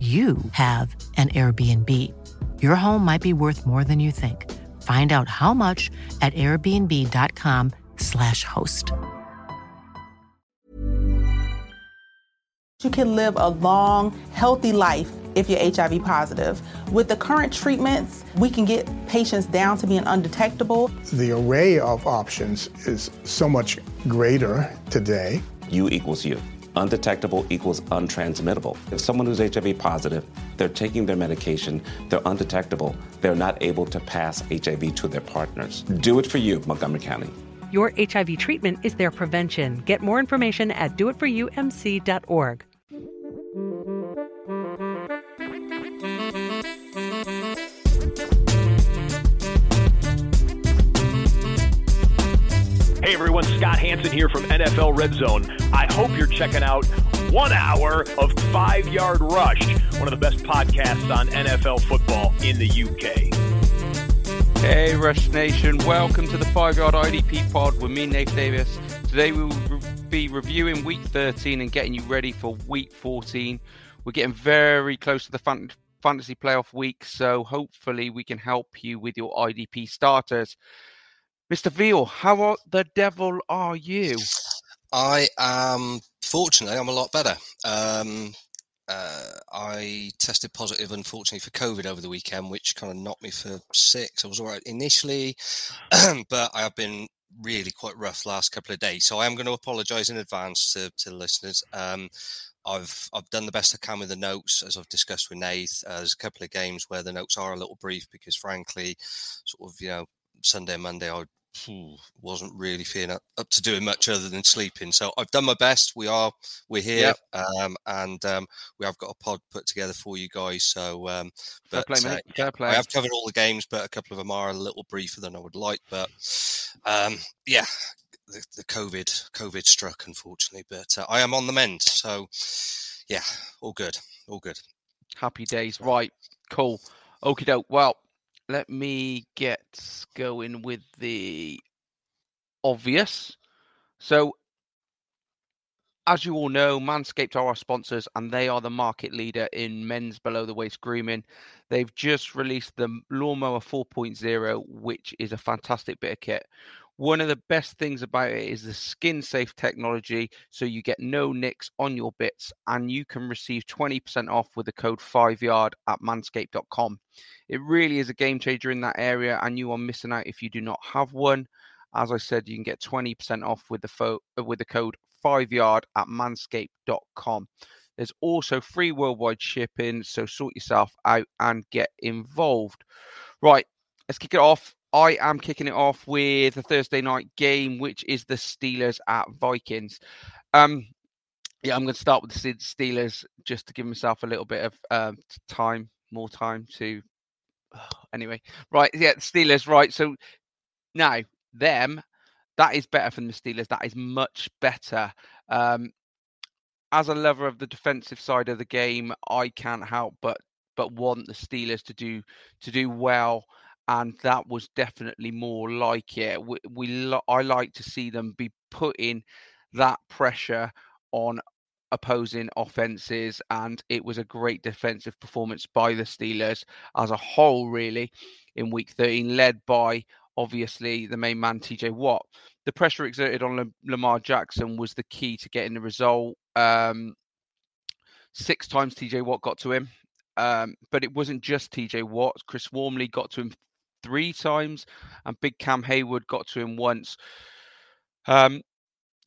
you have an Airbnb. Your home might be worth more than you think. Find out how much at airbnb.com/slash host. You can live a long, healthy life if you're HIV positive. With the current treatments, we can get patients down to being undetectable. The array of options is so much greater today. You equals you. Undetectable equals untransmittable. If someone who's HIV positive, they're taking their medication, they're undetectable, they're not able to pass HIV to their partners. Do it for you, Montgomery County. Your HIV treatment is their prevention. Get more information at doitforyoumc.org. everyone, Scott Hanson here from NFL Red Zone. I hope you're checking out one hour of Five Yard Rush, one of the best podcasts on NFL football in the UK. Hey Rush Nation, welcome to the Five Yard IDP pod with me, Nate Davis. Today we will be reviewing week 13 and getting you ready for week 14. We're getting very close to the fan- fantasy playoff week, so hopefully we can help you with your IDP starters. Mr. Veal, how the devil are you? I am fortunately I'm a lot better. Um, uh, I tested positive, unfortunately, for COVID over the weekend, which kind of knocked me for six. I was all right initially, but I have been really quite rough last couple of days. So I am going to apologise in advance to, to the listeners. Um, I've I've done the best I can with the notes, as I've discussed with Nath. Uh, there's a couple of games where the notes are a little brief because, frankly, sort of you know Sunday and Monday I wasn't really feeling up, to doing much other than sleeping. So I've done my best. We are we're here, yep. um, and um, we have got a pod put together for you guys. So, um, but play, uh, yeah, I have covered all the games, but a couple of them are a little briefer than I would like. But um, yeah, the, the, COVID COVID struck unfortunately, but uh, I am on the mend. So yeah, all good, all good. Happy days, right? Cool. Okie doke. Well, let me get going with the obvious. So, as you all know, Manscaped are our sponsors and they are the market leader in men's below the waist grooming. They've just released the Lawnmower 4.0, which is a fantastic bit of kit. One of the best things about it is the skin safe technology, so you get no nicks on your bits, and you can receive 20% off with the code 5yard at manscaped.com. It really is a game changer in that area, and you are missing out if you do not have one. As I said, you can get 20% off with the fo- with the code 5yard at manscaped.com. There's also free worldwide shipping, so sort yourself out and get involved. Right, let's kick it off. I am kicking it off with the Thursday night game, which is the Steelers at Vikings. Um, yeah, I'm going to start with the Steelers just to give myself a little bit of uh, time, more time to. anyway, right, yeah, Steelers, right. So now them, that is better from the Steelers. That is much better. Um, as a lover of the defensive side of the game, I can't help but but want the Steelers to do to do well, and that was definitely more like it. We, we I like to see them be putting that pressure on opposing offenses, and it was a great defensive performance by the Steelers as a whole, really, in Week 13, led by obviously the main man TJ Watt. The pressure exerted on Lamar Jackson was the key to getting the result. Um, six times TJ Watt got to him, um, but it wasn't just TJ Watt. Chris Wormley got to him three times, and Big Cam Heyward got to him once. Um,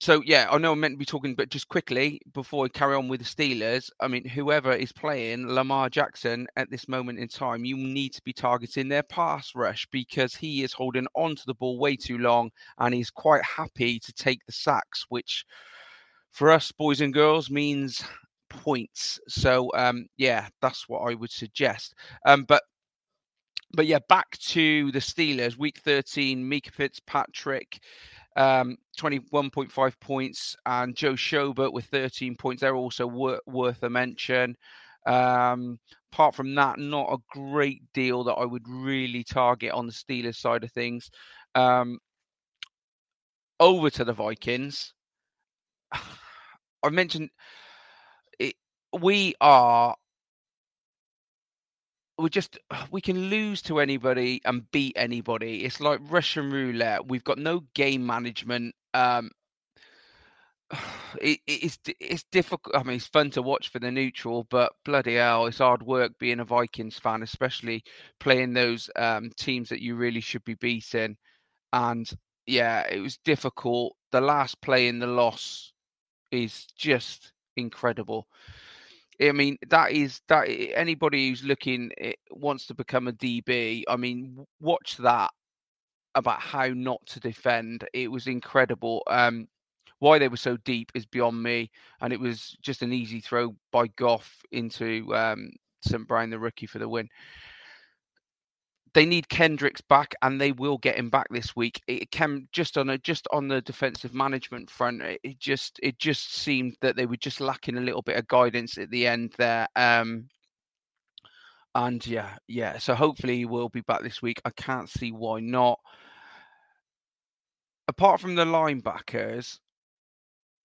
so yeah, I know I'm meant to be talking, but just quickly before I carry on with the Steelers, I mean, whoever is playing Lamar Jackson at this moment in time, you need to be targeting their pass rush because he is holding on to the ball way too long and he's quite happy to take the sacks, which for us boys and girls means points. So um, yeah, that's what I would suggest. Um, but but yeah, back to the Steelers, week 13, Minkah Fitzpatrick um, 21.5 points, and Joe Schobert with 13 points. They're also wor- worth a mention. Um, apart from that, not a great deal that I would really target on the Steelers side of things. Um, over to the Vikings. I mentioned it, we are we just we can lose to anybody and beat anybody. It's like Russian roulette. We've got no game management. Um, it, it's it's difficult. I mean, it's fun to watch for the neutral, but bloody hell, it's hard work being a Vikings fan, especially playing those um, teams that you really should be beating. And yeah, it was difficult. The last play in the loss is just incredible. I mean, that is that anybody who's looking eh, wants to become a DB. I mean, watch that about how not to defend. It was incredible. Um, why they were so deep is beyond me, and it was just an easy throw by Goff into um, St. Brown, the rookie, for the win they need Kendricks back, and they will get him back this week. It can just on a just on the defensive management front. It just it just seemed that they were just lacking a little bit of guidance at the end there. Um, and yeah, yeah. So hopefully he will be back this week. I can't see why not. Apart from the linebackers,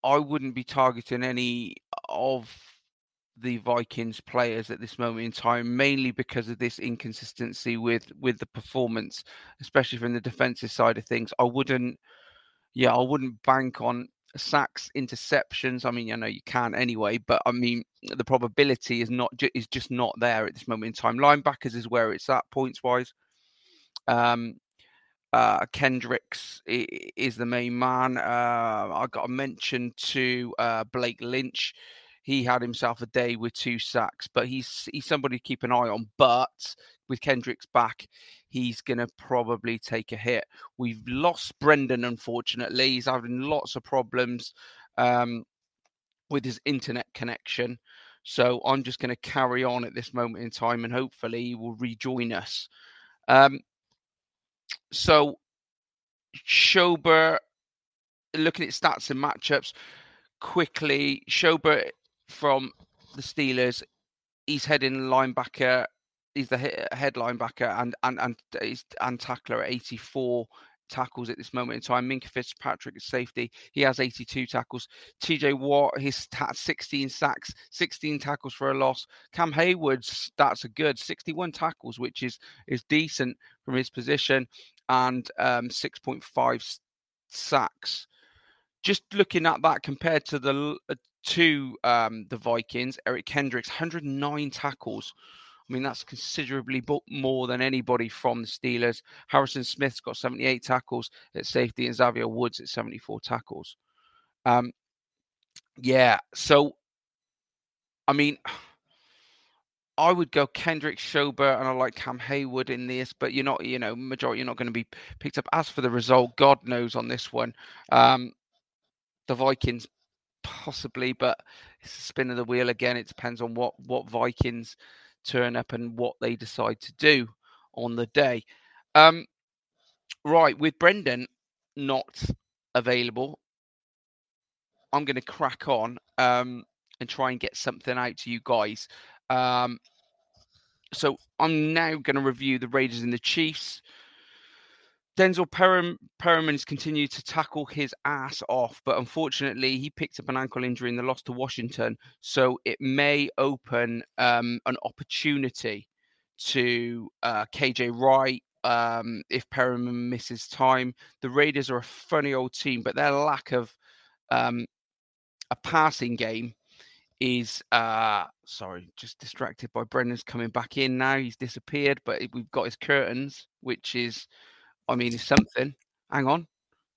I wouldn't be targeting any of the Vikings players at this moment in time, mainly because of this inconsistency with with the performance, especially from the defensive side of things. I wouldn't, yeah, I wouldn't bank on sacks, interceptions. I mean, I know you can anyway, but I mean, the probability is not is just not there at this moment in time. Linebackers is where it's at points wise. Um, uh, Kendricks is the main man. Uh, I got a mention to uh, Blake Lynch he had himself a day with two sacks, but he's he's somebody to keep an eye on. But with Kendricks back, he's going to probably take a hit. We've lost Brendan, unfortunately. He's having lots of problems um, with his internet connection. So I'm just going to carry on at this moment in time and hopefully he will rejoin us. Um, so, Schobert, looking at stats and matchups quickly, Schobert from the Steelers. He's heading linebacker. He's the head linebacker and and and and tackler at 84 tackles at this moment in time. Minkah Fitzpatrick is safety. He has 82 tackles. TJ Watt, his stats 16 sacks, 16 tackles for a loss. Cam Heyward's stats are good, 61 tackles, which is is decent from his position, and um, 6.5 sacks. Just looking at that compared to the uh, to um, the Vikings. Eric Kendricks, 109 tackles. I mean, that's considerably more than anybody from the Steelers. Harrison Smith's got 78 tackles at safety, and Xavier Woods at 74 tackles. Um, yeah, so I mean, I would go Kendrick Schobert, and I like Cam Heyward in this, but you're not, you know, majority you're not going to be picked up. As for the result, God knows on this one. Um, the Vikings possibly, but it's a spin of the wheel again. It depends on what what Vikings turn up and what they decide to do on the day. Um, right, with Brendan not available, I'm going to crack on. Um, and try and get something out to you guys. Um, so I'm now going to review the Raiders and the Chiefs. Denzel Perrim, Perryman has continued to tackle his ass off, but unfortunately, he picked up an ankle injury in the loss to Washington. So it may open um, an opportunity to uh, KJ Wright um, if Perryman misses time. The Raiders are a funny old team, but their lack of um, a passing game is uh sorry just distracted by brendan's coming back in now he's disappeared but we've got his curtains which is i mean is something hang on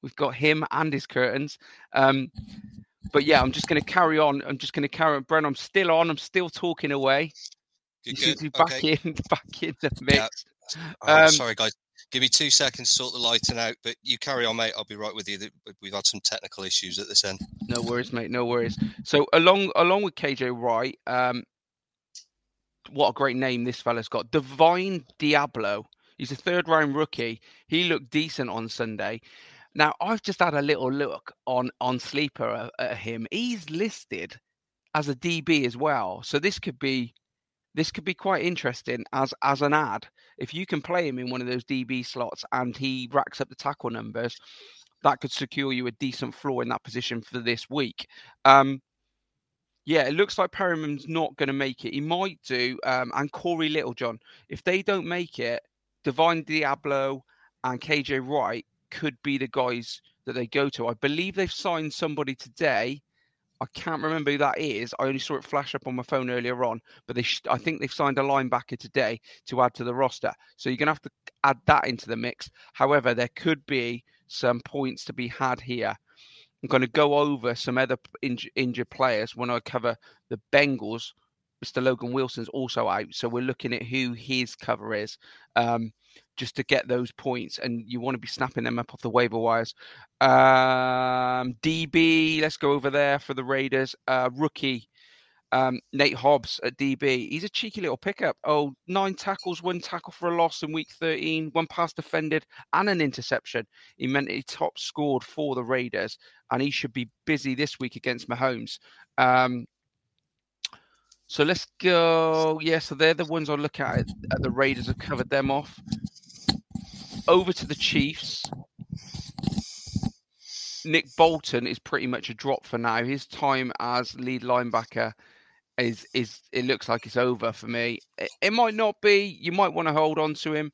we've got him and his curtains um but yeah i'm just going to carry on i'm just going to carry on Bren, i'm still on i'm still talking away Good, you good. back Okay. in back in the mix Yeah. Oh, Um, sorry, guys. Give me two seconds to sort the lighting out, but you carry on, mate. I'll be right with you. We've had some technical issues at this end. No worries, mate. No worries. So along along with KJ Wright, um, what a great name this fella's got. Divine Deablo. He's a third round rookie. He looked decent on Sunday. Now I've just had a little look on on sleeper at, at him. He's listed as a DB as well. So this could be this could be quite interesting as as an ad. If you can play him in one of those DB slots and he racks up the tackle numbers, that could secure you a decent floor in that position for this week. Um, yeah, it looks like Perryman's not going to make it. He might do, um, and Corey Littleton. If they don't make it, Divine Deablo and KJ Wright could be the guys that they go to. I believe they've signed somebody today. I can't remember who that is. I only saw it flash up on my phone earlier on, but they sh- I think they've signed a linebacker today to add to the roster. So you're going to have to add that into the mix. However, there could be some points to be had here. I'm going to go over some other injured players when I cover the Bengals. Mr. Logan Wilson's also out, so we're looking at who his cover is, um, just to get those points. And you want to be snapping them up off the waiver wires. Um, DB, let's go over there for the Raiders. Uh, rookie um, Nate Hobbs at DB. He's a cheeky little pickup. Oh, nine tackles, one tackle for a loss in week 13, one pass defended, and an interception. He meant he top scored for the Raiders, and he should be busy this week against Mahomes. Um, so let's go. Yeah, so they're the ones I look at. the Raiders have covered them off. Over to the Chiefs. Nick Bolton is pretty much a drop for now. His time as lead linebacker is is it looks like it's over for me. It, it might not be. You might want to hold on to him,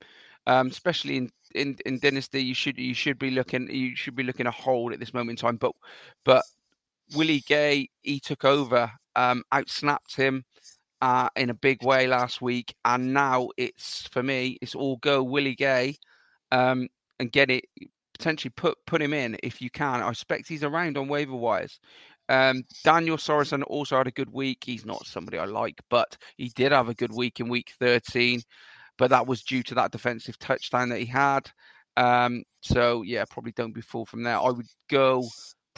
um, especially in, in in dynasty. You should you should be looking you should be looking a hold at this moment in time. But but Willie Gay he took over, um, outsnapped him uh, in a big way last week, and now it's for me it's all go Willie Gay, um, and get it potentially put put him in if you can. I expect he's around on waiver wires. Um, Daniel Sorensen also had a good week. He's not somebody I like, but he did have a good week in week 13. But that was due to that defensive touchdown that he had. Um, so yeah, probably don't be fooled from there. I would go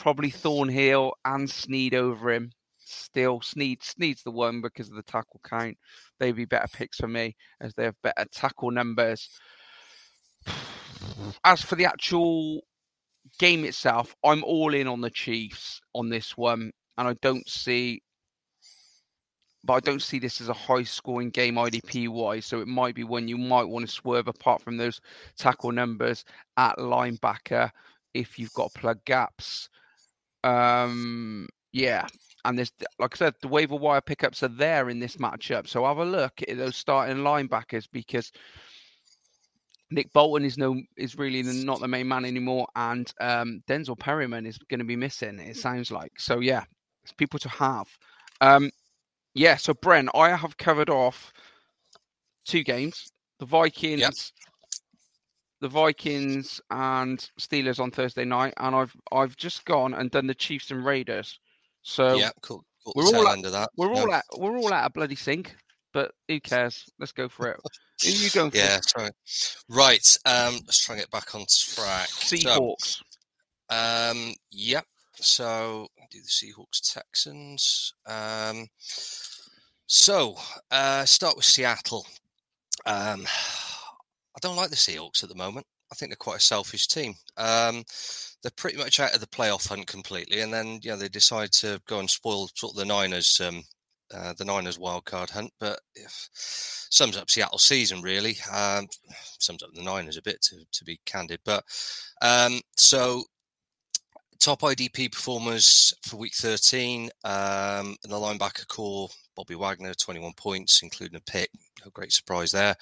probably Thornhill and Sneed over him. Still, Sneed Sneed's the one because of the tackle count. They'd be better picks for me as they have better tackle numbers. As for the actual game itself, I'm all in on the Chiefs on this one, and I don't see, but I don't see this as a high-scoring game IDP wise. So it might be one you might want to swerve apart from those tackle numbers at linebacker if you've got plug gaps. Um, yeah, and there's like I said, the waiver wire pickups are there in this matchup. So have a look at those starting linebackers because Nick Bolton is no is really not the main man anymore, and um, Denzel Perryman is going to be missing. It sounds like so. Yeah, it's people to have. Um, yeah, so Bren, I have covered off two games: the Vikings, the Vikings and Steelers on Thursday night, and I've I've just gone and done the Chiefs and Raiders. So yeah, cool. The we're all at, that. we're all at we're all at a bloody sync, but who cares? Let's go for it. Who you going? Yeah, sorry. Right. Um, let's try and get back on track. So, Seahawks. um, yep. So do the Seahawks Texans. Um, so uh, start with Seattle. Um, I don't like the Seahawks at the moment. I think they're quite a selfish team. Um, they're pretty much out of the playoff hunt completely, and then you know they decide to go and spoil sort of the Niners, um, uh, the Niners wildcard hunt. But if, sums up Seattle's season really. Um, sums up the Niners a bit to to be candid. But um, so top IDP performers for week 13 um, in the linebacker core Bobby Wagner 21 points including a pick. No great surprise there.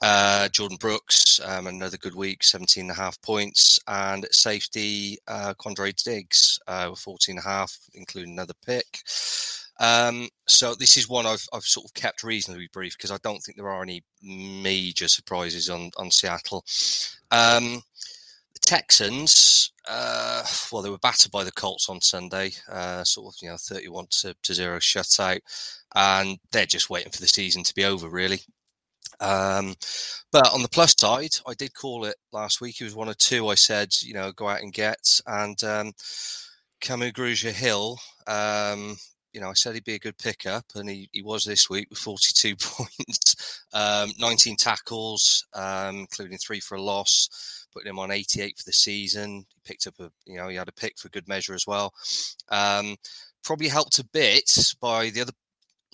Uh, Jordyn Brooks um, another good week 17 and a half points. And safety uh, Quandre Diggs uh, 14 and a half including another pick. Um, so this is one I've, I've sort of kept reasonably brief because I don't think there are any major surprises on on Seattle. Um, Texans, uh, well, they were battered by the Colts on Sunday, uh, sort of, you know, 31 to, to 0 shutout, and they're just waiting for the season to be over, really. Um, but on the plus side, I did call it last week. It was one or two I said, you know, go out and get. And um, Camus Hill, um, you know, I said he'd be a good pickup, and he, he was this week with 42 points, um, 19 tackles, um, including three for a loss putting him on 88 for the season. He picked up a, you know, he had a pick for good measure as well. Um, probably helped a bit by the other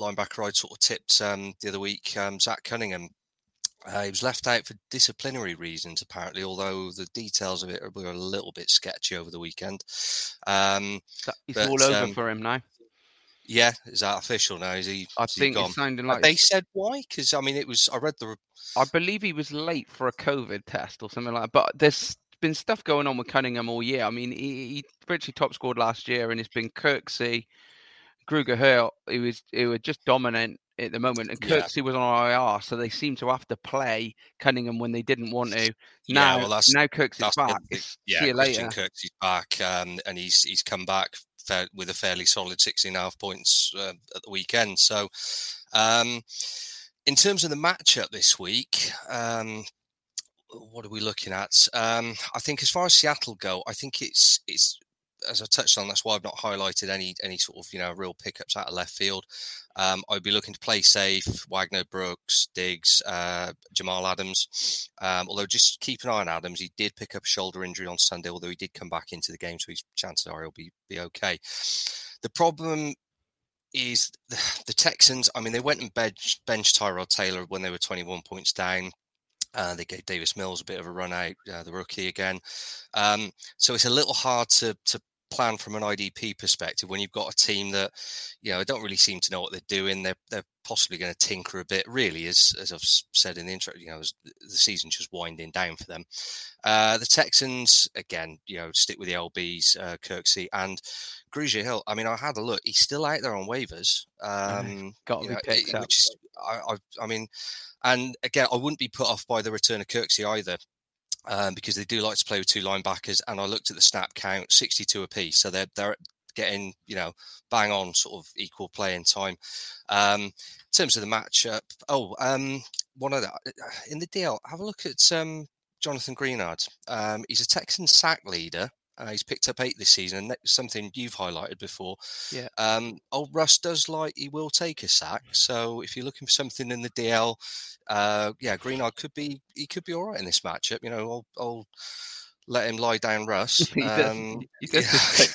linebacker I'd sort of tipped um, the other week, um, Zach Cunningham. Uh, he was left out for disciplinary reasons, apparently, although the details of it were a little bit sketchy over the weekend. Um, it's but, all over um, for him now. Yeah, is that official now? Is he? I is think he it's sounding like they said why? Because I mean, it was. I read the. I believe he was late for a COVID test or something like that. But there's been stuff going on with Cunningham all year. I mean, he, he virtually top scored last year, and it's been Kirksey, Grugier Hill. He was he was just dominant at the moment, and Kirksey yeah. was on IR, so they seem to have to play Cunningham when they didn't want to. Now, yeah, well, now Kirksey's back. yeah, See you later. Kirksey's back, um, and he's he's come back fair, with a fairly solid 16 and a half points uh, at the weekend. So, um, in terms of the matchup this week, um, what are we looking at? Um, I think as far as Seattle go, I think it's it's as I touched on, that's why I've not highlighted any any sort of you know real pickups out of left field. Um, I'd be looking to play safe. Wagner, Brooks, Diggs, uh, Jamal Adams. Um, although just keep an eye on Adams. He did pick up a shoulder injury on Sunday, although he did come back into the game, so his chances are he'll be be okay. The problem is the, the Texans. I mean, they went and bench, benched Tyrod Taylor when they were 21 points down. Uh, they gave Davis Mills a bit of a run out, uh, the rookie again. Um, so it's a little hard to to plan from an IDP perspective when you've got a team that you know don't really seem to know what they're doing. They're they're possibly going to tinker a bit. Really, as as I've said in the intro, you know, the season's just winding down for them. Uh, the Texans again, you know, stick with the LBs, uh, Kirksey and Grugier Hill. I mean, I had a look; he's still out there on waivers. Um, Got to be know, picked up. Which is, I, I, I mean, and again, I wouldn't be put off by the return of Kirksey either um, because they do like to play with two linebackers. And I looked at the snap count, 62 apiece. So they're, they're getting, you know, bang on sort of equal playing time. Um, in terms of the matchup, oh, um, one of the, in the deal, have a look at um, Jonathan Greenard. Um, he's a Texan sack leader. Uh, he's picked up eight this season, and that's something you've highlighted before. Yeah. Um, old Russ does like he will take a sack. So if you're looking for something in the DL, uh, yeah, Greenard could be he could be all right in this matchup. You know, I'll, I'll let him lie down, Russ. he does, um, he does yeah.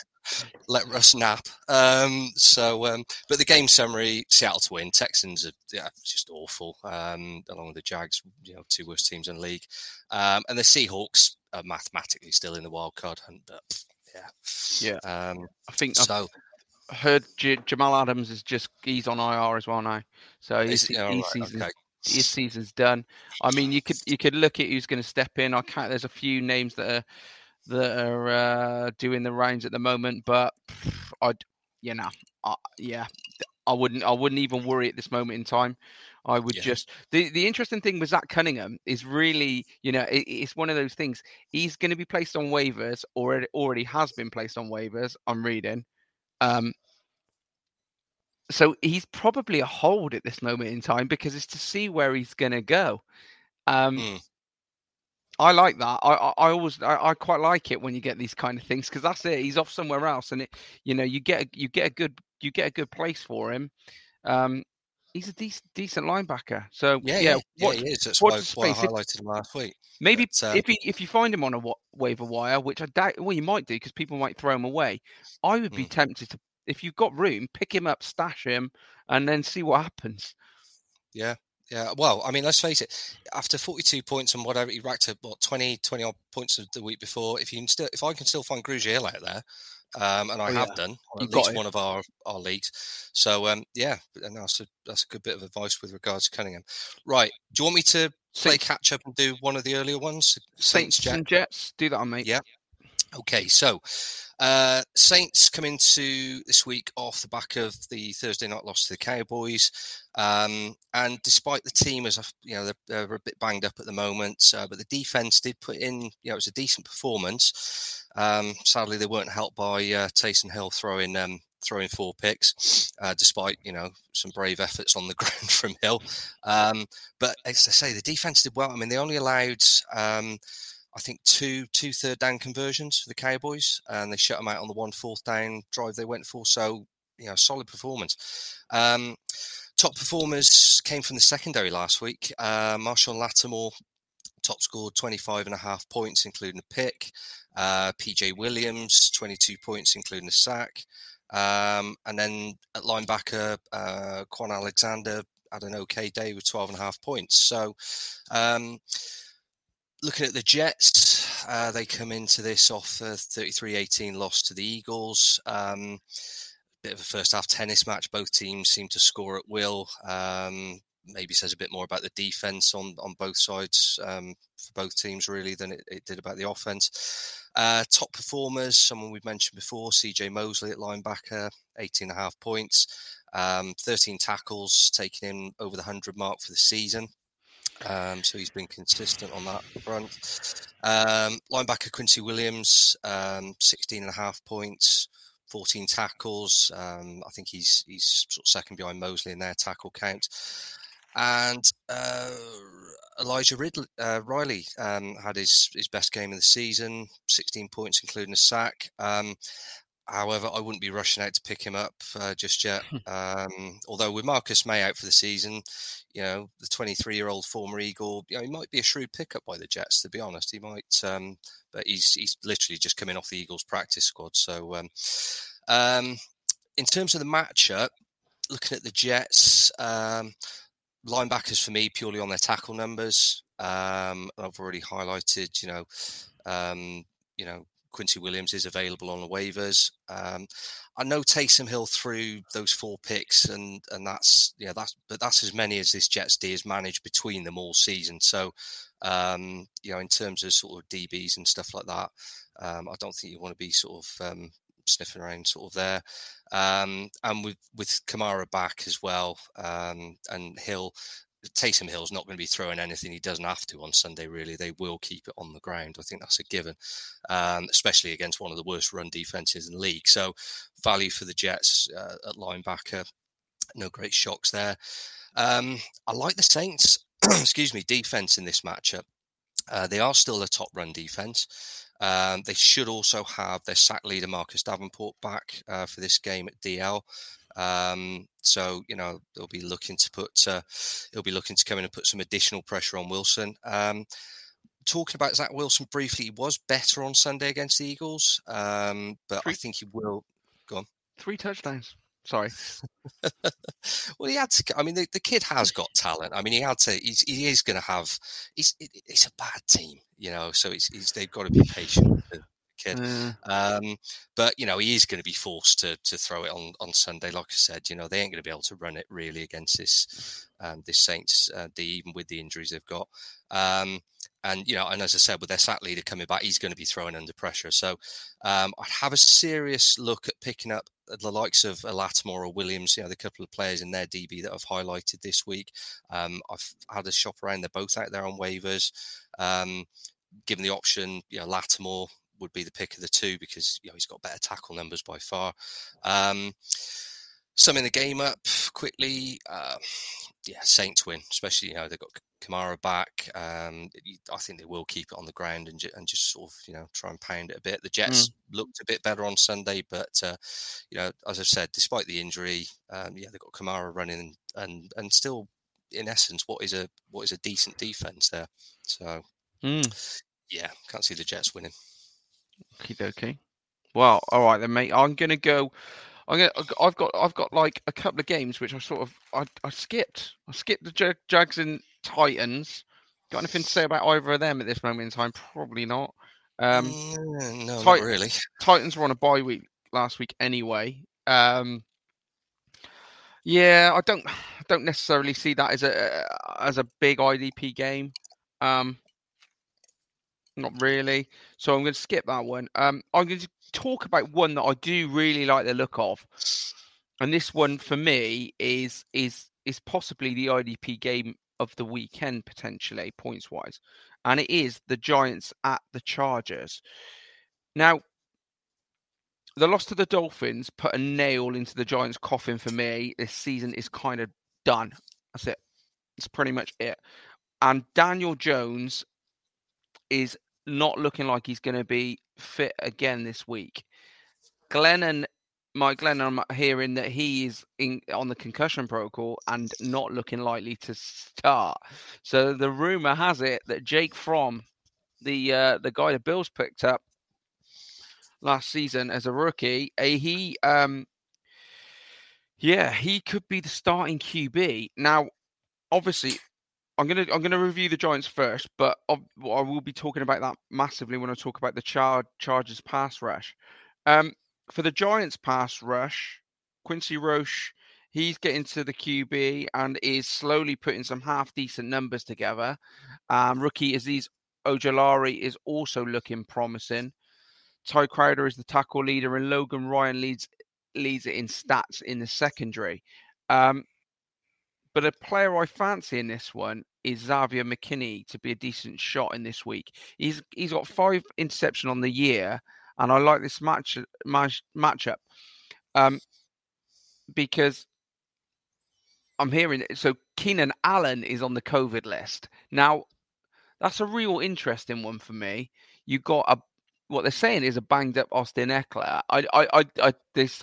Let Russ nap. Um, so, um, but the game summary: Seattle to win. Texans are yeah, just awful. Um, along with the Jags, you know, two worst teams in the league, um, and the Seahawks are mathematically still in the wild card hunt. But yeah, yeah. Um, I think so. I've heard J- Jamal Adams is just he's on IR as well now, so he's, he's, right, season's, okay. his season's done. I mean, you could you could look at who's going to step in. I can't. There's a few names that are that are uh, doing the rounds at the moment, but I, you know, I, yeah, I wouldn't I wouldn't even worry at this moment in time. I would yeah. just the the interesting thing with Zach Cunningham is really you know it, it's one of those things. He's going to be placed on waivers or it already has been placed on waivers. I'm reading. Um, so he's probably a hold at this moment in time because it's to see where he's going to go. Um, mm. I like that. I I, I always I, I, quite like it when you get these kind of things because that's it. He's off somewhere else, and it you know you get a, you get a good you get a good place for him. Um, he's a decent decent linebacker. So Yeah, yeah, yeah, yeah, he is. That's watch why, the why I highlighted him last week. Maybe But, uh, if he, if you find him on a wa- waiver wire, which I doubt, well, you might do because people might throw him away. I would be Hmm. tempted to, if you've got room, pick him up, stash him, and then see what happens. Yeah, yeah. Well, I mean, let's face it. After 42 points and whatever, he racked up what 20, 20 odd points of the week before. If you can still, if I can still find Grugier out there, um, and I Oh, have yeah. done at got least one of our our leagues. So um, yeah, and that's a that's a good bit of advice with regards to Cunningham. Right? Do you want me to play Saints, catch up and do one of the earlier ones? Saints Jet? and Jets, do that on mate. Yeah. Okay, so uh, Saints come into this week off the back of the Thursday night loss to the Cowboys, um, and despite the team as you know they're, they're a bit banged up at the moment, uh, but the defense did put in you know it was a decent performance. Um, sadly, they weren't helped by uh, Taysom Hill throwing um, throwing four picks, uh, despite you know some brave efforts on the ground from Hill. Um, but as I say, the defense did well. I mean, they only allowed. Um, I think two two third down conversions for the Cowboys, and they shut them out on the one fourth down drive they went for. So you know, solid performance. Um, top performers came from the secondary last week. Uh, Marshon Lattimore top scored 25 and a half points, including a pick. Uh, PJ Williams 22 points, including a sack. Um, and then at linebacker, uh, Kwon Alexander had an okay day with 12 and a half points. So. Um, looking at the Jets, uh, they come into this off a 33-18 loss to the Eagles. Um, bit of a first half tennis match. Both teams seem to score at will. Um, maybe says a bit more about the defense on on both sides um, for both teams really than it, it did about the offense. Uh, top performers, someone we've mentioned before, CJ Mosley at linebacker, 18 and a half points, um, 13 tackles, taking in over the 100 mark for the season. Um, so he's been consistent on that front. Um, linebacker Quincy Williams, um, 16 and a half points, 14 tackles. Um, I think he's he's sort of second behind Mosley in their tackle count. And uh, Elijah Ridley, uh, Riley um, had his, his best game of the season, 16 points, including a sack. However, I wouldn't be rushing out to pick him up uh, just yet. Um, although with Marcus Maye out for the season, you know the 23-year-old former Eagle, you know he might be a shrewd pickup by the Jets. To be honest, he might. Um, but he's he's literally just coming off the Eagles practice squad. So, um, um, in terms of the matchup, looking at the Jets, um, linebackers for me purely on their tackle numbers. Um, I've already highlighted, you know, um, you know Quincy Williams is available on the waivers. Um, I know Taysom Hill threw those four picks, and and that's yeah that's but that's as many as this Jets D has managed between them all season. So um, you know in terms of sort of DBs and stuff like that, um, I don't think you want to be sort of um, sniffing around sort of there. Um, and with with Kamara back as well, um, and Hill. Taysom Hill's not going to be throwing anything he doesn't have to on Sunday. Really, they will keep it on the ground. I think that's a given, um, especially against one of the worst run defenses in the league. So, value for the Jets uh, at linebacker. No great shocks there. Um, I like the Saints. excuse me, defense in this matchup. Uh, they are still a top run defense. Um, they should also have their sack leader Marcus Davenport back uh, for this game at DL. Um, so you know they'll be looking to put uh, he'll be looking to come in and put some additional pressure on Wilson. Um, talking about Zach Wilson briefly, he was better on Sunday against the Eagles, um, but I think he will go on. Three touchdowns. Sorry. well, he had to. I mean, the, the kid has got talent. I mean, he had to. He's, he is going to have. He's. It's a bad team, you know. So it's, it's they've got to be patient kid. Um, but you know, he is going to be forced to to throw it on on Sunday. Like I said, you know, they ain't going to be able to run it really against this um, this Saints uh, D, even with the injuries they've got. Um, and you know, and as I said, with their sack leader coming back, he's going to be thrown under pressure. So um, I'd have a serious look at picking up the likes of a Lattimore or Williams. You know, the couple of players in their DB that I've highlighted this week. Um, I've had a shop around; they're both out there on waivers. Um, given the option, you know, Lattimore would be the pick of the two because you know he's got better tackle numbers by far. Um, summing the game up quickly. Uh, yeah, Saints win, especially you know they've got Kamara back. Um, I think they will keep it on the ground and, ju- and just sort of you know try and pound it a bit. The Jets mm. looked a bit better on Sunday, but uh, you know as I've said, despite the injury, um, yeah they've got Kamara running and and still in essence what is a what is a decent defense there. So mm. yeah, can't see the Jets winning. Okay, okay. Well, all right then, mate. I'm gonna go. I'm gonna, I've got I've got like a couple of games which I sort of I, I skipped. I skipped the Jags and Titans. Got anything to say about either of them at this moment in time? Probably not. Um, mm, no, not really. Titans were on a bye week last week anyway. Um, yeah, I don't don't necessarily see that as a as a big IDP game. Um, not really. So I'm going to skip that one. Um, I'm going to talk about one that I do really like the look of, and this one for me is is is possibly the IDP game of the weekend potentially points wise, and it is the Giants at the Chargers. Now, the loss to the Dolphins put a nail into the Giants' coffin for me. This season is kind of done. That's it. That's pretty much it. And Daniel Jones is not looking like he's going to be fit again this week. Glennon, Mike Glennon, I'm hearing that he is in on the concussion protocol and not looking likely to start. So the rumor has it that Jake Fromm, the uh, the guy the Bills picked up last season as a rookie, uh, he um yeah, he could be the starting QB. Now, obviously, I'm gonna I'm gonna review the Giants first, but I will be talking about that massively when I talk about the Char- Chargers pass rush. Um, for the Giants pass rush, Quincy Roche, he's getting to the QB and is slowly putting some half decent numbers together. Um, rookie Azeez Ojulari is also looking promising. Tae Crowder is the tackle leader, and Logan Ryan leads leads it in stats in the secondary. Um, but a player I fancy in this one is Xavier McKinney to be a decent shot in this week. He's he's got five interception on the year, and I like this match, match matchup um, because I'm hearing it. so Keenan Allen is on the COVID list now. That's a real interesting one for me. You got a what they're saying is a banged up Austin Ekeler. I I I I,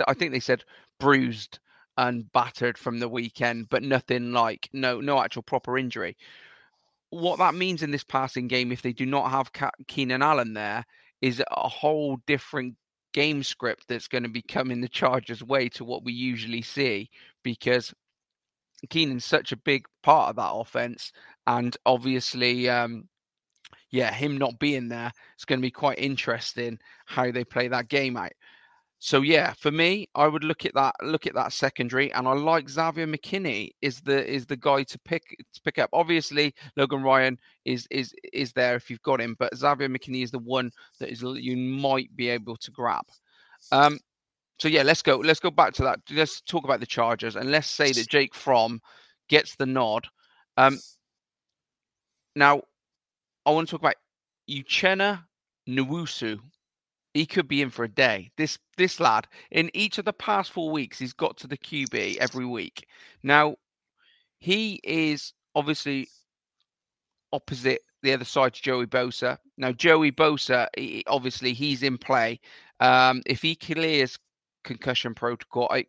I think they said bruised and battered from the weekend, but nothing like no no actual proper injury. What that means in this passing game, if they do not have Keenan Allen there, is a whole different game script that's going to be coming the Chargers' way to what we usually see because Keenan's such a big part of that offense, and obviously, um, yeah, him not being there, it's going to be quite interesting how they play that game out. So yeah, for me, I would look at that look at that secondary, and I like Xavier McKinney is the is the guy to pick to pick up. Obviously, Logan Ryan is is is there if you've got him, but Xavier McKinney is the one that is you might be able to grab. Um, so yeah, let's go. Let's go back to that. Let's talk about the Chargers, and let's say that Jake Fromm gets the nod. Um, now, I want to talk about Uchenna Nwosu he could be in for a day. This this lad in each of the past four weeks, he's got to the QB every week. Now, he is obviously opposite the other side to Joey Bosa. Now, Joey Bosa, he, obviously, he's in play. Um, if he clears concussion protocol, I,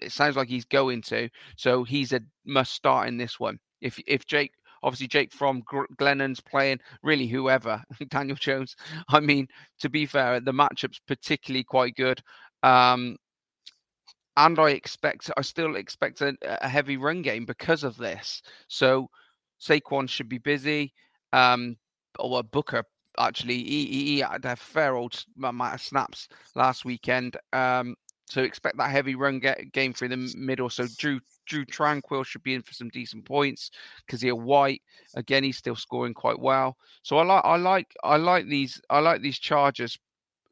it sounds like he's going to. So he's a must start in this one. If if Jake Obviously, Jake Fromm Glennon's playing, really whoever, Daniel Jones. I mean, to be fair, the matchup's particularly quite good. Um, and I expect, I still expect a, a, heavy run game because of this. So Saquon should be busy. Um, or Booker actually, he, he, had a fair old amount of snaps last weekend. Um, so expect that heavy run get, game through the middle. So Drew Drue Tranquill should be in for some decent points. Kyzir White, again, he's still scoring quite well. So I like I like I like these I like these Chargers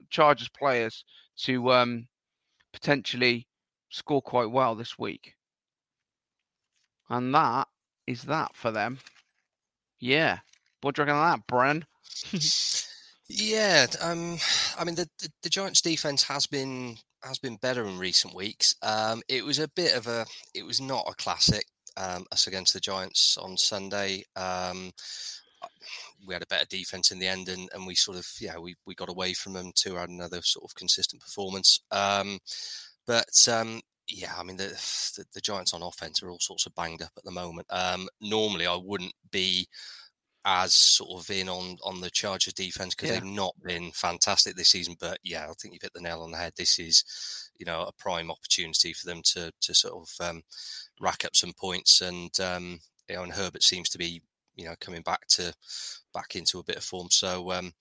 Chargers players to um, potentially score quite well this week. And that is that for them. Yeah. What do you reckon of that, Bren? yeah, um, I mean the, the, the Giants' defense has been has been better in recent weeks. Um, it was a bit of a, it was not a classic. Um, us against the Giants on Sunday. Um, we had a better defense in the end, and, and we sort of yeah we, we got away from them to had another sort of consistent performance. Um, but um, yeah, I mean the, the, the Giants on offense are all sorts of banged up at the moment. Um, normally, I wouldn't be as sort of in on on the Charger defense because yeah. they've not been fantastic this season. But yeah, I think you've hit the nail on the head. This is you know a prime opportunity for them to to sort of um, rack up some points and um, you know and Herbert seems to be you know coming back to back into a bit of form. So um,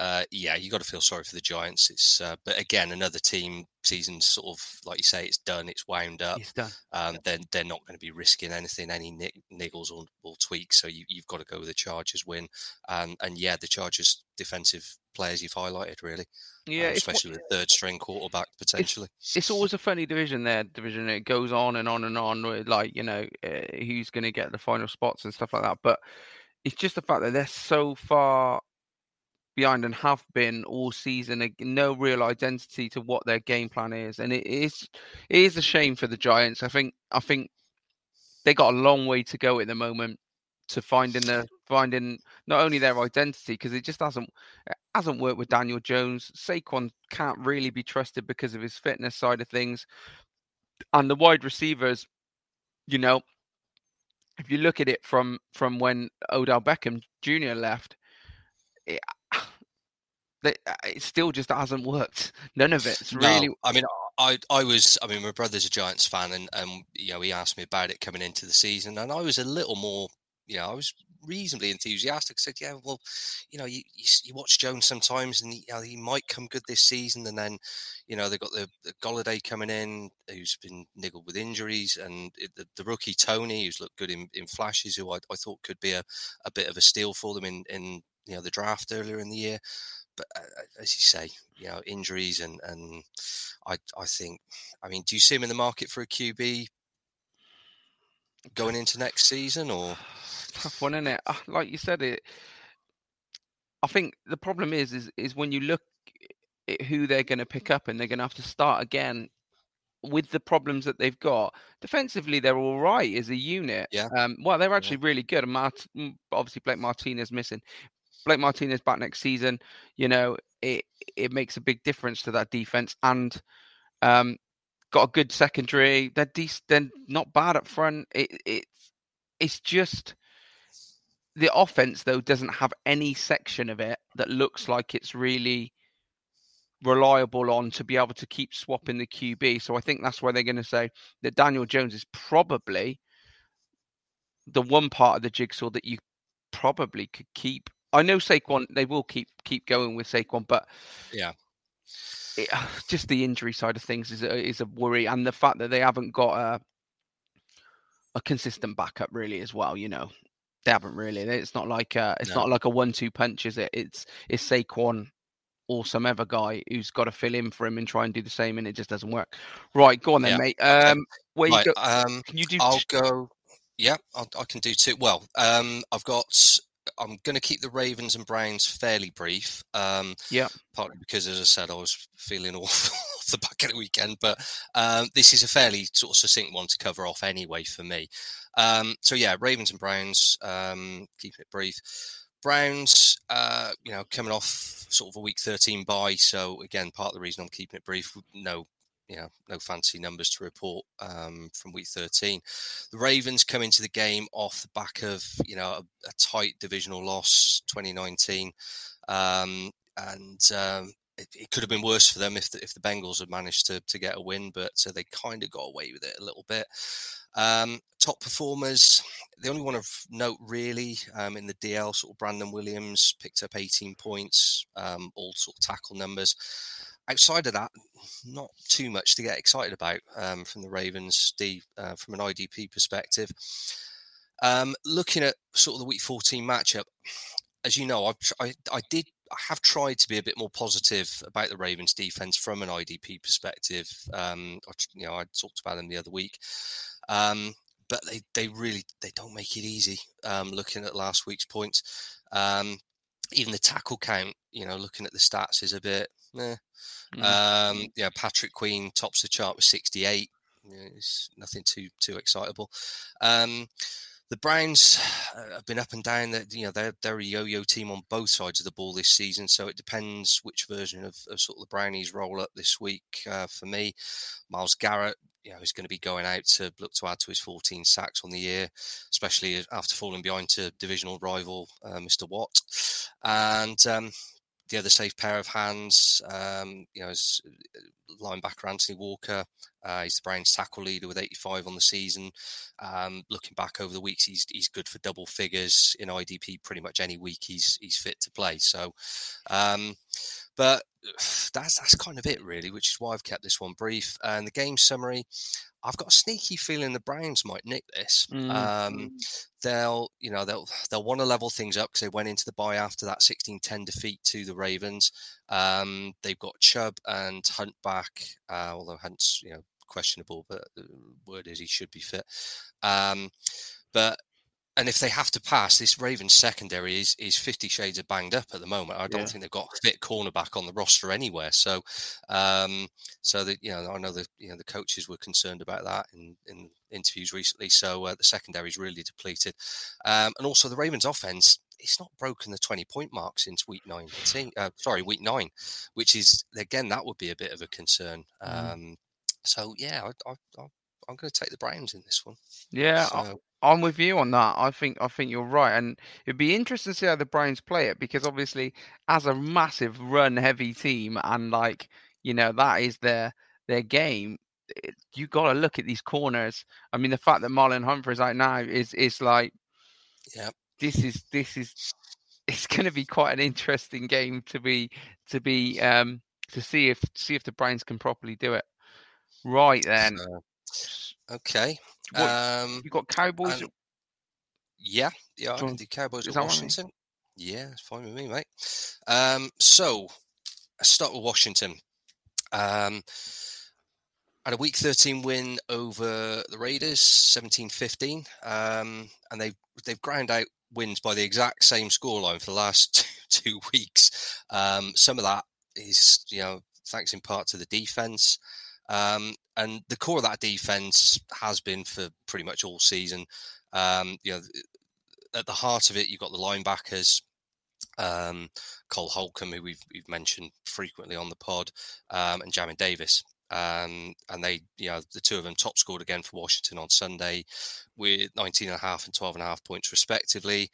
uh, yeah, you got to feel sorry for the Giants. It's uh, but again, another team season sort of like you say, it's done, it's wound up. It's done. Um, then they're not going to be risking anything, any niggles or, or tweaks. So you, have got to go with the Chargers win. And and yeah, the Chargers defensive players you've highlighted really. Yeah, um, especially with third string quarterback potentially. It's, it's, always a funny division there. Division it goes on and on and on. With like you know uh, who's going to get the final spots and stuff like that. But it's just the fact that they're so far behind and have been all season. No real identity to what their game plan is, and it is it is a shame for the Giants. I think I think they got a long way to go at the moment to finding the finding not only their identity because it just hasn't hasn't worked with Daniel Jones. Saquon can't really be trusted because of his fitness side of things, and the wide receivers, you know. If you look at it from from when Odell Beckham Jr. left, it, uh, still just hasn't worked. None of it's really. No, I mean, I I was. I mean, my brother's a Giants fan, and and you know, he asked me about it coming into the season, and I was a little more. You know, I was reasonably enthusiastic. I said, "Yeah, well, you know, you, you, you watch Jones sometimes, and he, you know, he might come good this season, and then, you know, they've got the, the Golladay coming in, who's been niggled with injuries, and the, the rookie Toney, who's looked good in, in flashes, who I, I thought could be a, a bit of a steal for them in in you know the draft earlier in the year but uh, uh, as you say, you know, injuries and and I I think, I mean, do you see him in the market for a QB going into next season or tough one, isn't it? Ah, like you said, it. I think the problem is is is when you look at who they're going to pick up and they're going to have to start again with the problems that they've got defensively they're all right as a unit yeah um, well they're actually yeah. really good and Mart- obviously blake martinez missing Blake Martinez back next season, you know, it it makes a big difference to that defense. And um, got a good secondary. They're decent. They're not bad up front. It, it it's just the offense though doesn't have any section of it that looks like it's really reliable on to be able to keep swapping the QB. So I think that's why they're going to say that Daniel Jones is probably the one part of the jigsaw that you probably could keep I know Saquon. They will keep keep going with Saquon, but yeah, it, just the injury side of things is a, is a worry, and the fact that they haven't got a a consistent backup really as well. You know, they haven't really. It's not like a, it's no. not like a one-two punch, is it? It's it's Saquon or some other guy who's got to fill in for him and try and do the same, and it just doesn't work. Right, go on then, yeah. mate. Um, where right, you go? Um, can you do? I'll go. Yeah, I'll, I can do two. Well, um, I've got I'm going to keep the Ravens and Browns fairly brief. Um, yeah. Partly because, as I said, I was feeling awful off the back of the weekend, but um, this is a fairly sort of succinct one to cover off anyway for me. Um, so yeah, Ravens and Browns. Um, keeping it brief. Browns, uh, you know, coming off sort of a week 13 bye. So again, part of the reason I'm keeping it brief. No you know, no fancy numbers to report um, from week 13. The Ravens come into the game off the back of, you know, a, a tight divisional loss 2019. Um, and um, it, it, could have been worse for them if the, if the Bengals had managed to, to get a win, but so they kind of got away with it a little bit. Um, top performers, the only one of note really um, in the DL, sort of Brandon Williams picked up 18 points, um, all sort of tackle numbers outside of that, not too much to get excited about um, from the Ravens, uh, from an IDP perspective. Um, looking at sort of the Week 14 matchup, as you know, I've, I, I did I have tried to be a bit more positive about the Ravens defense from an IDP perspective. Um, I, you know, I talked about them the other week, um, but they, they really they don't make it easy. Um, looking at last week's points, um, even the tackle count, you know, looking at the stats is a bit Yeah. Mm. Um, yeah, Patrick Queen tops the chart with 68. Yeah, it's nothing too too excitable. Um, the Browns uh, have been up and down. That you know they're they're a yo-yo team on both sides of the ball this season. So it depends which version of, of sort of the Brownies roll up this week. Uh, for me, Myles Garrett, you know, is going to be going out to look to add to his 14 sacks on the year, especially after falling behind to divisional rival uh, Mr. Watt. And um, the other safe pair of hands, um, you know, is linebacker Anthony Walker. Uh, he's the Browns tackle leader with 85 on the season. Um, looking back over the weeks, he's he's good for double figures in IDP. Pretty much any week he's he's fit to play. So, um, but that's that's kind of it really, which is why I've kept this one brief. And the game summary, I've got a sneaky feeling the Browns might nick this. Mm. Um, they'll, you know, they'll they'll want to level things up because they went into the bye after that 16-10 defeat to the Ravens. Um, they've got Chubb and Hunt back, uh, although Hunt's, you know, questionable, but the word is he should be fit. Um, but and if they have to pass, this Ravens secondary is is fifty shades of banged up at the moment. I don't Yeah. think they've got a fit cornerback on the roster anywhere. So, um, so that you know, I know the you know the coaches were concerned about that in in interviews recently. So uh, the secondary is really depleted, um, and also the Ravens offense. It's not broken the twenty point mark since week nineteen. Uh, sorry, week nine, which is again that would be a bit of a concern. Mm. Um, so yeah, I, I, I, I'm going to take the Browns in this one. Yeah, So, I'm with you on that. I think I think you're right, and it'd be interesting to see how the Browns play it because obviously, as a massive run-heavy team, and like you know that is their their game. It, you got to look at these corners. I mean, the fact that Marlon Humphrey's out now is is like yeah. this is this is it's going to be quite an interesting game to be to be um to see if see if the Browns can properly do it. Right then, So, okay. What- Um, you got Cowboys. and- yeah, yeah, I can do Cowboys at that all right? Washington. Yeah, it's fine with me, mate. Um, so let's start with Washington. Um, had a week 13 win over the Raiders, 17-15. Um, and they've they've ground out wins by the exact same scoreline for the last two, two weeks. Um, some of that is, you know, thanks in part to the defense. Um, and the core of that defense has been for pretty much all season. Um, you know, at the heart of it, you've got the linebackers, um, Cole Holcomb, who we've, we've mentioned frequently on the pod, um, and Jamin Davis. Um, and they, you know, the two of them top scored again for Washington on Sunday with 19 and a half and 12 and a half points respectively.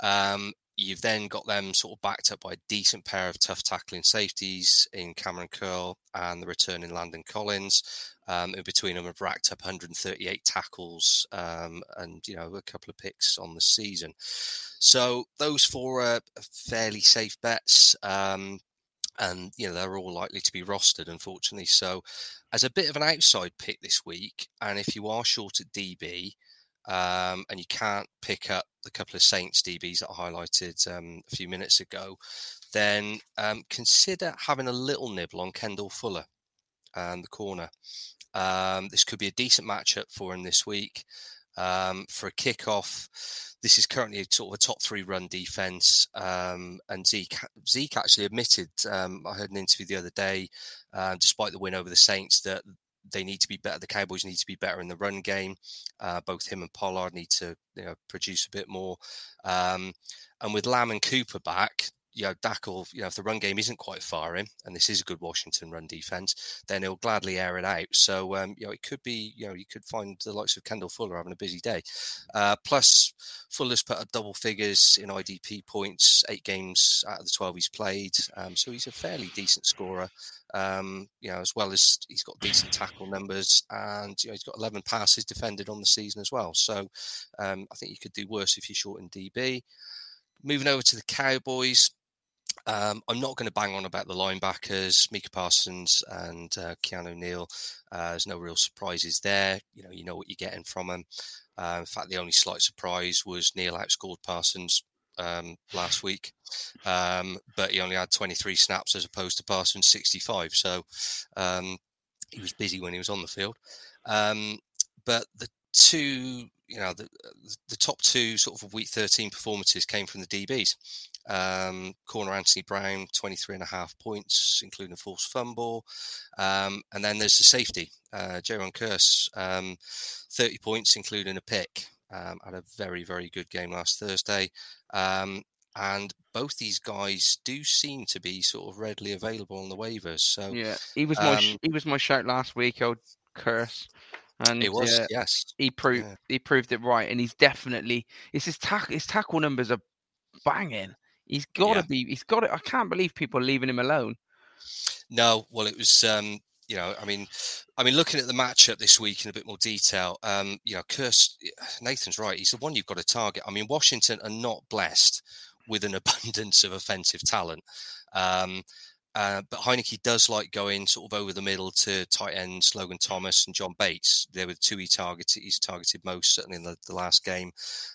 Um, you've then got them sort of backed up by a decent pair of tough tackling safeties in Kamren Curl and the returning Landon Collins. Um, in between them have racked up 138 tackles um, and you know a couple of picks on the season. So those four are fairly safe bets. Um, and you know they're all likely to be rostered, unfortunately. So, as a bit of an outside pick this week, and if you are short at DB, um, and you can't pick up the couple of Saints DBs that I highlighted um, a few minutes ago, then um, consider having a little nibble on Kendall Fuller and the corner. Um, this could be a decent matchup for him this week. Um, for a kickoff, this is currently sort of a top three run defense. Um, and Zeke, Zeke actually admitted, um, I heard an interview the other day, uh, despite the win over the Saints, that they need to be better. The Cowboys need to be better in the run game. Uh, both him and Pollard need to you know, produce a bit more. Um, and with Lamb and Cooper back, you know, Dak will, you know, if the run game isn't quite firing, and this is a good Washington run defense, then he'll gladly air it out. So, um, you know, it could be, you know, you could find the likes of Kendall Fuller having a busy day. Uh, plus, Fuller's put up double figures in IDP points, eight games out of the 12 he's played. Um, so he's a fairly decent scorer. Um, you know, as well as he's got decent tackle numbers and you know, he's got 11 passes defended on the season as well. So um, I think you could do worse if you're short in DB. Moving over to the Cowboys, um, I'm not going to bang on about the linebackers, Micah Parsons and uh, Keanu Neal. Uh, there's no real surprises there. You know, you know what you're getting from them. Uh, in fact, the only slight surprise was Neal outscored Parsons um, last week, um, but he only had 23 snaps as opposed to Parsons 65. So um, he was busy when he was on the field. Um, but the two you know, the, the top two sort of week 13 performances came from the DBs. Um, corner Anthony Brown, 23 and a half points, including a forced fumble. Um, and then there's the safety, uh, Jayron Kearse, um, 30 points, including a pick. Um, had a very, very good game last Thursday. Um, and both these guys do seem to be sort of readily available on the waivers. So yeah, he was my um, he was my shout last week. Old Kearse. and it was yes, he proved yeah. he proved it right, and he's definitely it's his tackle his tackle numbers are banging. He's got to yeah. be. He's got it. I can't believe people are leaving him alone. No, well, it was. Um, you know, I mean, I mean, looking at the matchup this week in a bit more detail, um, you know, Kearse, Nathan's right. He's the one you've got to target. I mean, Washington are not blessed with an abundance of offensive talent. Um, uh, but Heinicke does like going sort of over the middle to tight ends Logan Thomas and John Bates. They were the two he targeted. He's targeted most certainly in the, the last game.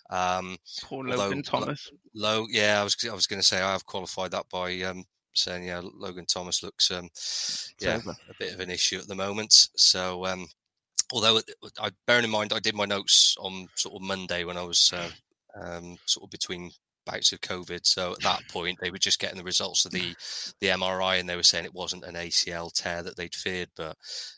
Um, Poor Logan Thomas. Low, yeah, I was I was going to say I have qualified that by um, saying yeah, Logan Thomas looks um, yeah a bit of an issue at the moment. So um, although I bearing in mind I did my notes on sort of Monday when I was uh, um, sort of between bouts of COVID. So at that point, they were just getting the results of the the MRI, and they were saying it wasn't an ACL tear that they'd feared. But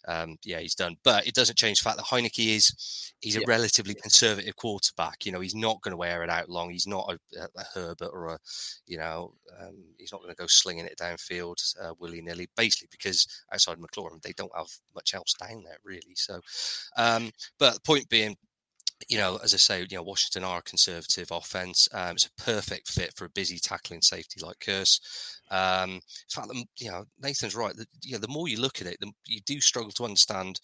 um, yeah, he's done. But it doesn't change the fact that Heinicke is he's a yeah. relatively conservative quarterback. You know, he's not going to wear it out long. He's not a, a Herbert or a you know um, he's not going to go slinging it downfield uh, willy nilly. Basically, because outside McLaurin, they don't have much else down there really. So, um, but the point being, you know, as I say, you know, Washington are a conservative offense. Um, it's a perfect fit for a busy tackling safety like Kearse. Um, in fact, you know, Nathan's right. The, you know, the more you look at it, the, you do struggle to understand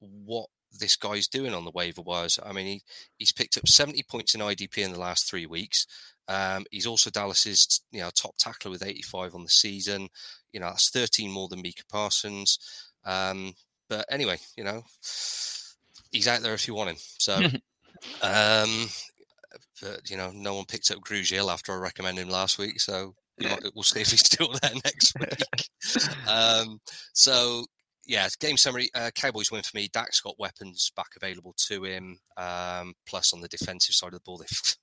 what this guy's doing on the waiver wires. I mean, he, he's picked up 70 points in IDP in the last three weeks. Um, he's also Dallas's, you know, top tackler with 85 on the season. You know, that's 13 more than Micah Parsons. Um, but anyway, you know, he's out there if you want him. So, um, but you know, no one picked up Grugier after I recommended him last week, so might, we'll see if he's still there next week. um, so yeah, game summary. Uh, Cowboys win for me. Dak's got weapons back available to him. Um, plus, on the defensive side of the ball, they've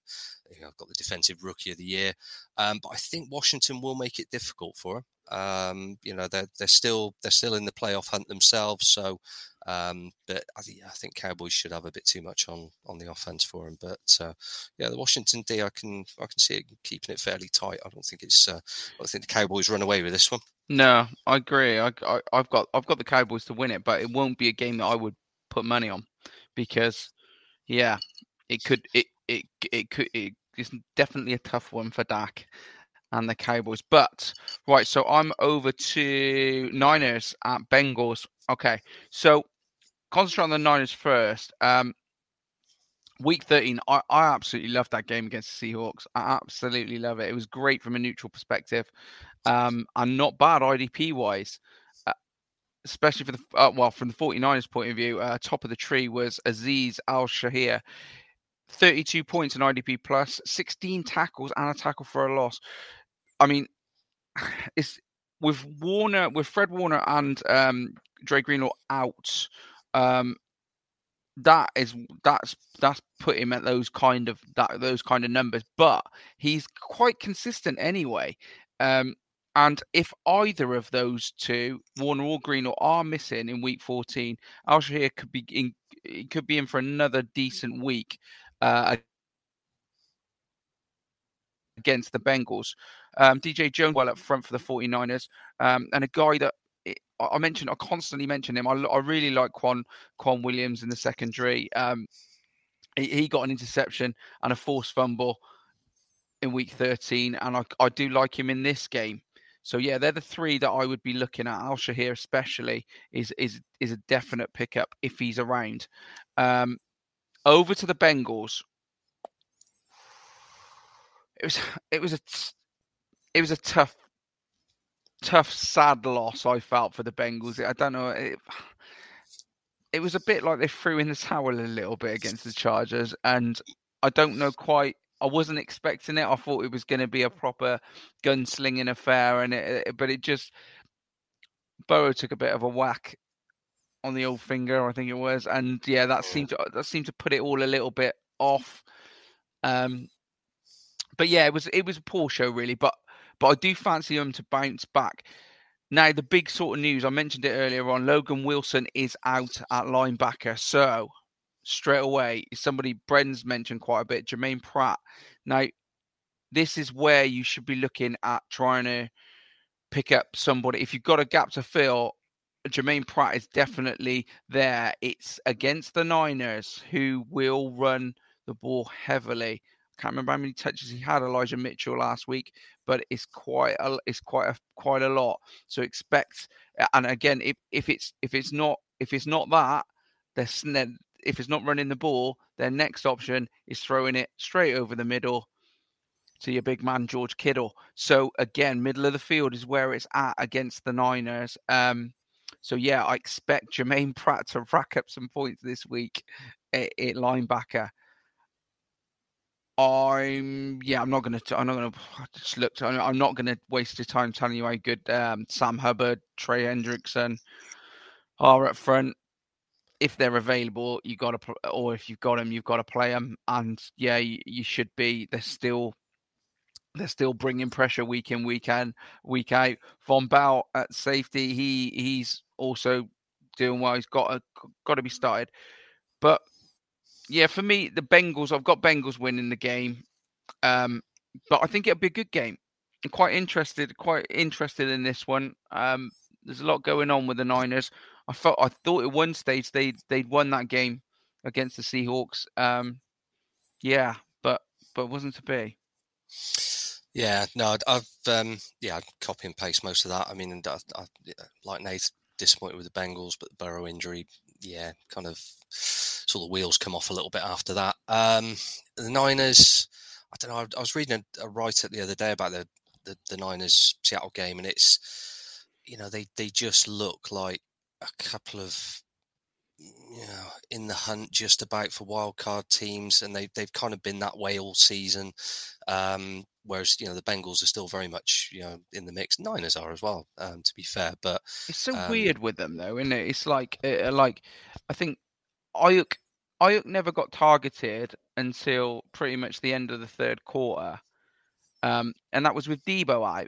you know, got the defensive rookie of the year. Um, but I think Washington will make it difficult for him. Um, you know, they're they're still they're still in the playoff hunt themselves. So um, but I think, I think Cowboys should have a bit too much on on the offense for him. But uh, yeah, the Washington D, I can I can see it keeping it fairly tight. I don't think it's uh, I think the Cowboys run away with this one. No, I agree. I, I have got I've got the Cowboys to win it, but it won't be a game that I would put money on because yeah, it could it it it could it, it is definitely a tough one for Dak and the Cowboys. But right, so I'm over to Niners at Bengals. Okay, so concentrate on the Niners first. Um, week 13, I, I absolutely love that game against the Seahawks. I absolutely love it. It was great from a neutral perspective um, and not bad IDP wise. Uh, especially for the uh, well, from the 49ers point of view, uh, top of the tree was Azeez Al-Shaair. 32 points in IDP plus, 16 tackles and a tackle for a loss. I mean, it's with Warner, with Fred Warner and um, Dre Greenlaw out. Um, that is that's that's put him at those kind of that those kind of numbers, but he's quite consistent anyway. Um, and if either of those two, Warner or Greenlaw, are missing in week 14, Al-Shaair could be in could be in for another decent week uh, against the Bengals. Um, DJ Jones well up front for the 49ers, um, and a guy that I mentioned, I constantly mention him. I, I really like K'Waun K'Waun Williams in the secondary. Um, he, he, got an interception and a forced fumble in week 13, and I, I do like him in this game. So yeah, they're the three that I would be looking at. Al-Shaair especially is is is a definite pickup if he's around. Um, over to the Bengals. It was it was a it was a tough tough, sad loss I felt for the Bengals. I don't know. It, it was a bit like they threw in the towel a little bit against the Chargers, and I don't know quite. I wasn't expecting it. I thought it was going to be a proper gunslinging affair, and it, but it just Burrow took a bit of a whack on the old finger, I think it was, and yeah, that seemed to that seemed to put it all a little bit off. Um, but yeah, it was it was a poor show really, but but I do fancy them to bounce back. Now the big sort of news I mentioned it earlier on: Logan Wilson is out at linebacker, so straight away somebody Bren's mentioned quite a bit. Germaine Pratt. Now this is where you should be looking at trying to pick up somebody. If you've got a gap to fill, Germaine Pratt is definitely there. It's against the Niners who will run the ball heavily. I can't remember how many touches he had Elijah Mitchell last week, but it's quite a it's quite a quite a lot. So expect and again if, if it's if it's not if it's not that, then if it's not running the ball, their next option is throwing it straight over the middle to your big man George Kittle. So again, middle of the field is where it's at against the Niners. Um, so yeah, I expect Germaine Pratt to rack up some points this week at, at linebacker. I'm yeah, I'm not gonna I'm not gonna just look. I'm not gonna waste your time telling you how good um, Sam Hubbard, Trey Hendrickson are up front. If they're available, you got to, or if you've got them, you've got to play them. And yeah, you, you should be. They're still they're still bringing pressure week in, week in, week out. Vonn Bell at safety, he he's also doing well. He's got a, got to be started. But yeah, for me, the Bengals. I've got Bengals winning the game, um, but I think it'll be a good game. I'm quite interested, quite interested in this one. Um, there's a lot going on with the Niners. I felt I thought at one stage they they'd won that game against the Seahawks. Um, yeah, but but wasn't to be. Yeah, no, I've um, yeah, I'd copy and paste most of that. I mean, I, I, like Nate, disappointed with the Bengals, but the Burrow injury, yeah, kind of saw the wheels come off a little bit after that. Um, the Niners, I don't know. I, was reading a, a write-up the other day about the, the the Niners Seattle game, and it's you know they they just look like a couple of you know, in the hunt just about for wild card teams, and they they've kind of been that way all season. Um, whereas you know the Bengals are still very much you know in the mix. Niners are as well, um, to be fair. But it's so um, weird with them though, isn't it? It's like uh, like I think Aiyuk Aiyuk never got targeted until pretty much the end of the third quarter, um, and that was with Deebo out.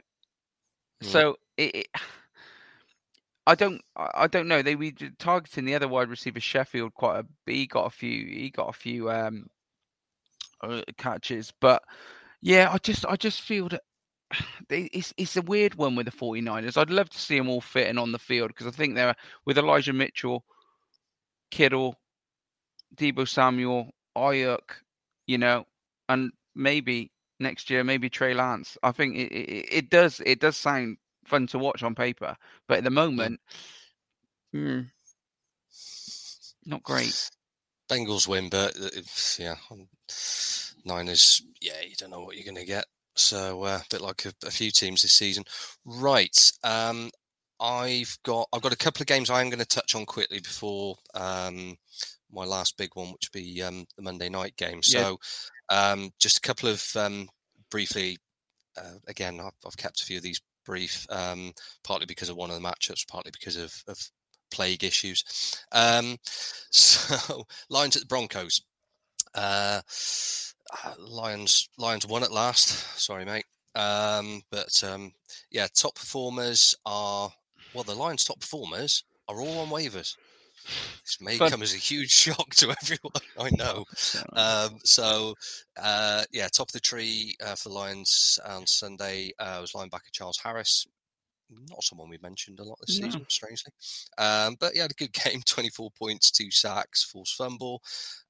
Hmm. So it, it I don't I don't know. They were targeting the other wide receiver Sherfield quite a he got a few he got a few um uh, catches, but yeah, I just I just feel that it's it's a weird one with the 49ers. I'd love to see them all fitting on the field because I think they're with Elijah Mitchell, Kittle, Deebo Samuel, Aiyuk, you know, and maybe next year maybe Trey Lance. I think it, it, it does it does sound fun to watch on paper, but at the moment, hmm, not great. Bengals win, but uh, yeah, Niners, yeah, you don't know what you're going to get. So uh, a bit like a, a, few teams this season, right? Um, I've got I've got a couple of games I'm going to touch on quickly before um, my last big one, which will be um, the Monday night game. So yeah. um, just a couple of um, briefly. Uh, again, I've, I've, kept a few of these brief, um, partly because of one of the matchups, partly because of, of plague issues. Um, so, Lions at the Broncos. Uh, Lions, Lions won at last. Sorry, mate. Um, but um, yeah, top performers are well, the Lions' top performers are all on waivers. This may Fun. come as a huge shock to everyone. I know. Um, so, uh, yeah, top of the tree uh, for the Lions on Sunday uh, was linebacker Charles Harris not someone we've mentioned a lot this no. season, strangely. Um, but he had a good game 24 points, two sacks, forced fumble.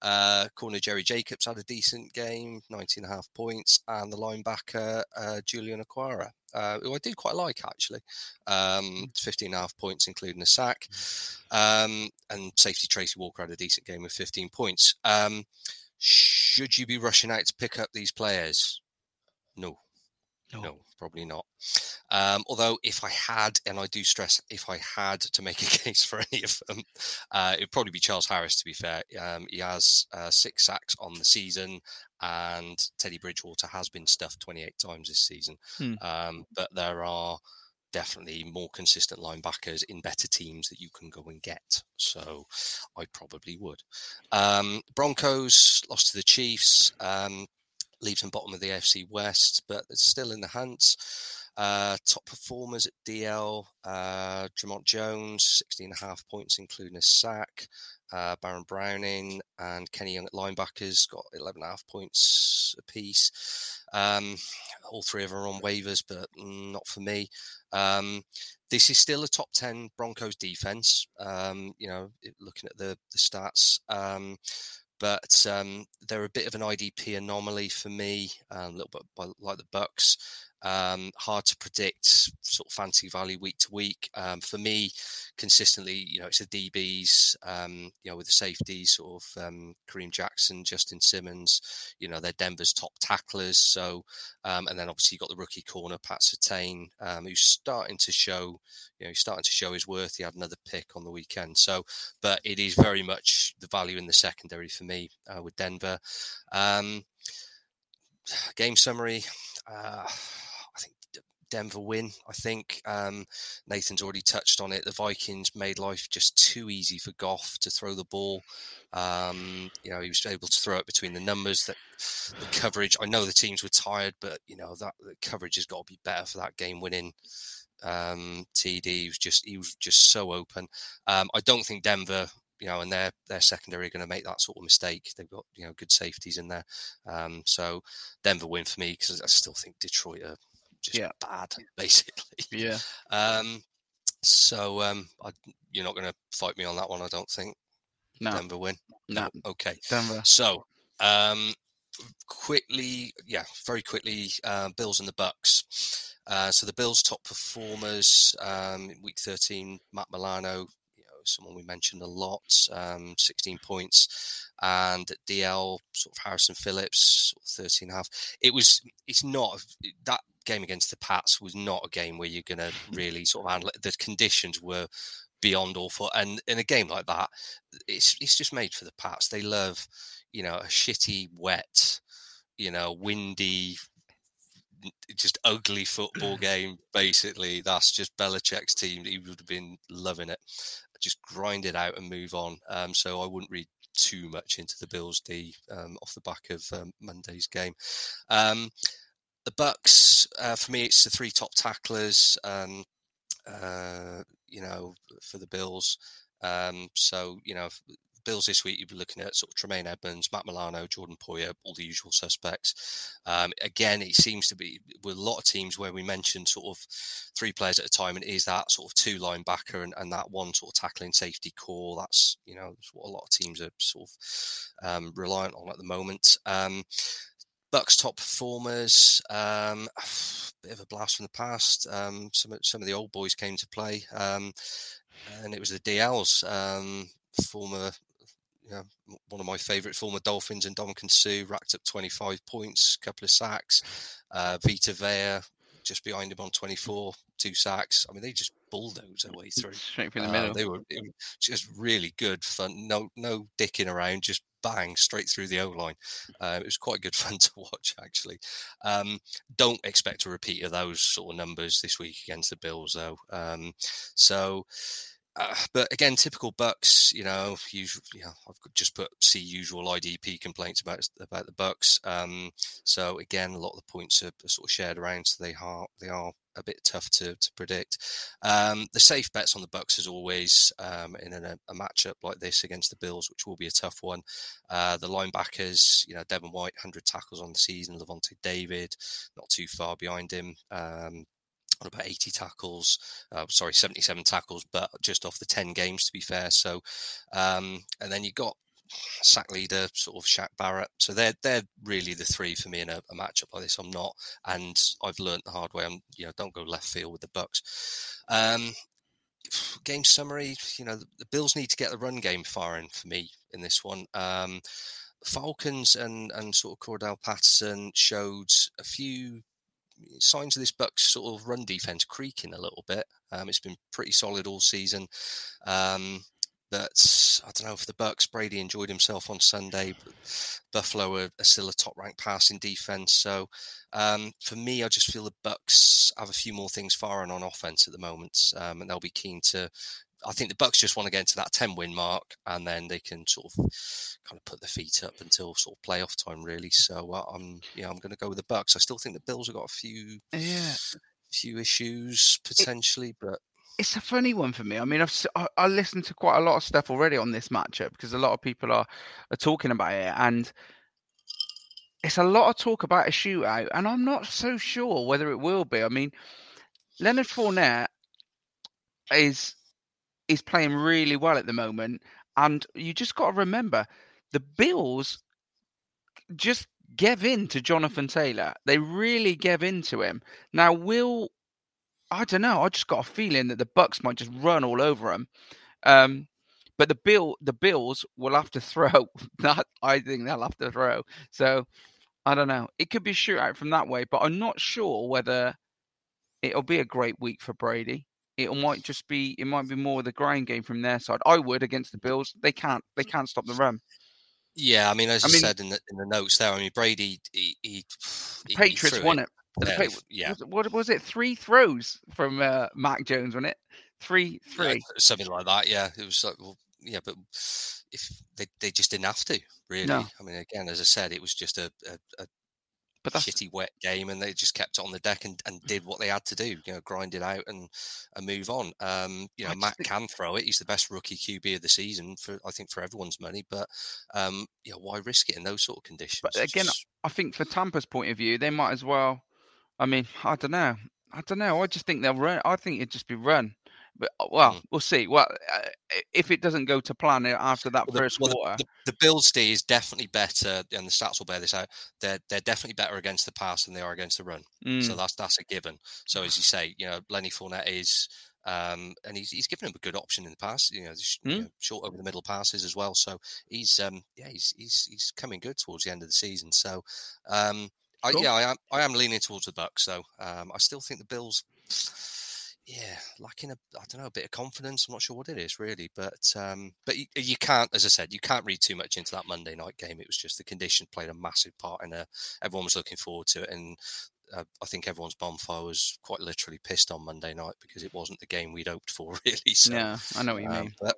Uh, corner Jerry Jacobs had a decent game, 19 and a half points. And the linebacker, uh, Julian Okwara, uh, who I did quite like actually, um, mm. 15 and a half points, including a sack. Um, and safety Tracy Walker had a decent game with 15 points. Um, should you be rushing out to pick up these players? No. No. no, probably not. Um, although, if I had, and I do stress, if I had to make a case for any of them, uh, it'd probably be Charles Harris. To be fair, um, he has uh, six sacks on the season, and Teddy Bridgewater has been stuffed 28 times this season. Hmm. Um, but there are definitely more consistent linebackers in better teams that you can go and get. So I probably would. Um, Broncos lost to the Chiefs, um, leaves them bottom of the AFC West, but it's still in the hunt. Uh, top performers at DL, uh, Jones, 16 and a half points, including a sack. Uh, Baron Browning and Kenny Young at linebackers got 11 and a half points apiece. Um, all three of them are on waivers, but not for me. Um, this is still a top 10 Broncos defense, um, you know, looking at the, the stats. Um, but um, they're a bit of an IDP anomaly for me, um, a little bit like the Bucks. Um, hard to predict sort of fancy value week to week. Um, for me, consistently, you know, it's the DBs, um, you know, with the safeties, sort of um, Kareem Jackson, Justin Simmons, you know, they're Denver's top tacklers. So, um, and then obviously you've got the rookie corner, Pat Surtain, um, who's starting to show, you know, he's starting to show his worth. He had another pick on the weekend. So, but it is very much the value in the secondary for me uh, with Denver. game summary. Uh, Denver win. I think um, Nathan's already touched on it. The Vikings made life just too easy for Goff to throw the ball. Um, you know, he was able to throw it between the numbers. That the coverage. I know the teams were tired, but you know that the coverage has got to be better for that game-winning um, TD. He was just he was just so open. Um, I don't think Denver you know, and their their secondary are going to make that sort of mistake. They've got you know good safeties in there, um, so Denver win for me because I still think Detroit are just yeah. bad, basically. Yeah. Um, so um, I, you're not going to fight me on that one, I don't think. No. Denver win. No. Okay. Denver. So um, quickly, yeah, very quickly, uh, Bills and the Bucks. Uh, so the Bills' top performers um, week 13, Matt Milano, you know, someone we mentioned a lot, um, 16 points and DL sort of Harrison Phillips, 13 and a half. It was, it's not that game against the Pats was not a game where you're going to really sort of handle it. The conditions were beyond awful, and in a game like that, it's it's just made for the Pats. They love, you know, a shitty, wet, you know, windy, just ugly football game. Basically, that's just Belichick's team. He would have been loving it. Just grind it out and move on. Um, so I wouldn't read too much into the Bills D um, off the back of um, Monday's game. Um, the Bucks, uh, for me, it's the three top tacklers. Um, uh, you know, for the Bills. Um, so you know, Bills this week, you'll be looking at sort of Tremaine Edmunds, Matt Milano, Jordan Poyer, all the usual suspects. Um, again, it seems to be with a lot of teams where we mentioned sort of three players at a time, and it is that sort of two linebacker and, and that one sort of tackling safety core. That's you know that's what a lot of teams are sort of um, reliant on at the moment. Bucks top performers, um, bit of a blast from the past. Um, some some of the old boys came to play, um, and it was the DLs, um, former, you know, one of my favourite former Dolphins and Ndamukong Suh racked up 25 points, a couple of sacks. Uh, Vita Vea just behind him on 24, two sacks. I mean, they just bulldoze their way through. Straight through the uh, middle. They were just really good fun. No, no dicking around. Just bang straight through the O line. Uh, it was quite good fun to watch, actually. Um, don't expect a repeat of those sort of numbers this week against the Bills, though. Um, so. Uh, but again, typical Bucks. You know, usual. You know, I've just put see usual IDP complaints about about the Bucks. Um, so again, a lot of the points are, are, sort of shared around, so they are they are a bit tough to, to predict. Um, the safe bets on the Bucks, as always, um, in a, a, matchup like this against the Bills, which will be a tough one. Uh, the linebackers, you know, Devin White, 100 tackles on the season. Lavonte David, not too far behind him. Um, on about 80 tackles, uh, sorry, 77 tackles, but just off the 10 games to be fair. So, um, and then you got sack leader, sort of Shaq Barrett. So they're they're really the three for me in a, a matchup like this. I'm not, and I've learned the hard way. I'm you know don't go left field with the Bucks. Um, game summary. You know the, the, Bills need to get the run game firing for me in this one. Um, Falcons and and sort of Cordell Patterson showed a few signs of this Bucks sort of run defense creaking a little bit. Um, it's been pretty solid all season. Um, that I don't know if the Bucks Brady enjoyed himself on Sunday. but Buffalo are, are still a top ranked passing defense. So um, for me, I just feel the Bucks have a few more things firing on offense at the moment, um, and they'll be keen to. I think the Bucks just want to get into that ten win mark, and then they can sort of kind of put their feet up until sort of playoff time, really. So uh, I'm yeah, I'm going to go with the Bucks. I still think the Bills have got a few yeah few issues potentially, it, but it's a funny one for me. I mean, I've I, listened to quite a lot of stuff already on this matchup because a lot of people are are talking about it, and it's a lot of talk about a shootout, and I'm not so sure whether it will be. I mean, Leonard Fournette is is playing really well at the moment, and you just got to remember the Bills just gave in to Jonathan Taylor. They really gave in to him. Now, will I don't know. I just got a feeling that the Bucks might just run all over them. Um, but the bill, the Bills will have to throw. That I think they'll have to throw. So I don't know. It could be a shootout from that way, but I'm not sure whether it'll be a great week for Brady. It might just be. It might be more of the grind game from their side. I would against the Bills. They can't. They can't stop the run. Yeah, I mean, as I, mean, said in the in the notes there, I mean, Brady, he, he, he Patriots won it. it. Yeah. yeah. Was, what was it? Three throws from uh, Mac Jones, wasn't it? Three, three, yeah, something like that. Yeah, it was like, well, yeah, but if they, they just didn't have to really. No. I mean, again, as I said, it was just a, a, a but that's... shitty wet game, and they just kept it on the deck and, and did what they had to do. You know, grind it out and and move on. Um, you know, Matt think... can throw it. He's the best rookie QB of the season for I think for everyone's money. But um, you know, why risk it in those sort of conditions? But again, just... I think for Tampa's point of view, they might as well I mean, I don't know. I don't know. I just think they'll run. I think it'd just be run. But uh, well, mm. we'll see. Well, uh, if it doesn't go to plan after that well, first the, well, quarter, the, the, Bills' D is definitely better, and the stats will bear this out. They're they're definitely better against the pass than they are against the run. Mm. So that's that's a given. So as you say, you know, Lenny Fournette is, um, and he's he's given him a good option in the pass. You know, mm. you know short over the middle passes as well. So he's um yeah he's he's he's coming good towards the end of the season. So um I, cool. yeah, I am. I am leaning towards the Bucks, though. Um, I still think the Bills, yeah, lacking a, I don't know, a bit of confidence. I'm not sure what it is really, but um, but you, you, can't, as I said, you can't read too much into that Monday night game. It was just the condition played a massive part in it. Everyone was looking forward to it, and uh, I think everyone's bonfire was quite literally pissed on Monday night because it wasn't the game we'd hoped for, really. So, yeah, I know what you um, mean. But,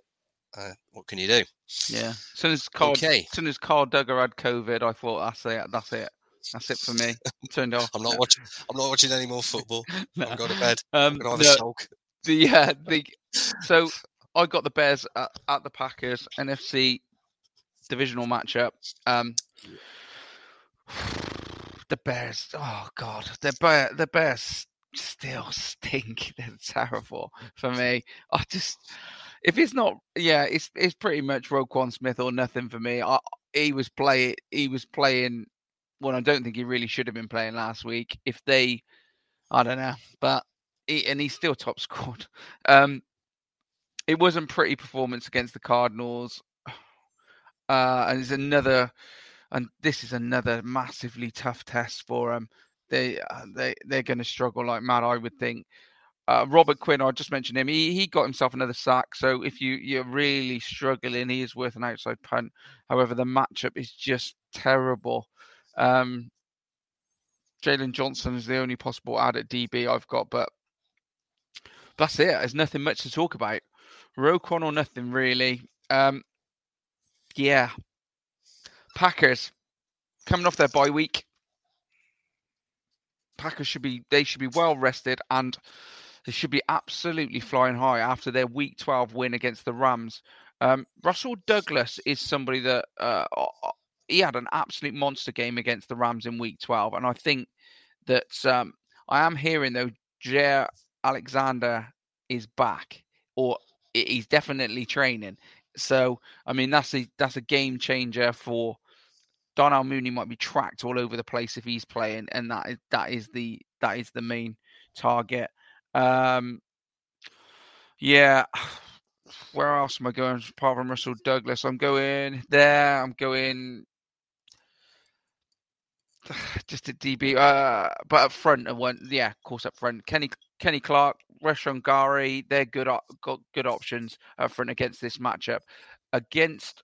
uh, what can you do? Yeah. As soon as Carl, okay. as soon as Carl Duggar had COVID, I thought that's it. That's it. That's it for me. turned off. I'm not watching. I'm not watching any more football. no. I'm going to bed. Um, I'm going to have no, a. The uh, the so I got the Bears at, at, the Packers NFC divisional matchup. Um, the Bears. Oh God, the bear, the Bears still stink. They're terrible for me. I just if it's not, yeah, it's it's pretty much Roquan Smith or nothing for me. I, he was play he was playing well, I don't think he really should have been playing last week. If they, I don't know, but he, and he's still top scored. Um, it wasn't pretty performance against the Cardinals, uh, and it's another, and this is another massively tough test for them. They uh, they they're going to struggle like mad, I would think. Uh, Robert Quinn, I just mentioned him. He he got himself another sack. So if you you're really struggling, he is worth an outside punt. However, the matchup is just terrible. Um, Jaylon Johnson is the only possible add at DB I've got, but that's it. There's nothing much to talk about. Roquan or nothing really. Um, yeah. Packers coming off their bye week. Packers should be they should be well rested and they should be absolutely flying high after their week 12 win against the Rams. Um, Rasul Douglas is somebody that uh, he had an absolute monster game against the Rams in Week 12, and I think that um, I am hearing though Jaire Alexander is back, or he's definitely training. So I mean that's a that's a game changer for Darnell Mooney. Might be tracked all over the place if he's playing, and that is that is the that is the main target. Um, yeah, where else am I going apart from Rasul Douglas? I'm going there. I'm going just a DB, uh, but up front and one, yeah, of course up front. Kenny Kenny Clark, Rashan Gary, they're good got good options up front against this matchup. Against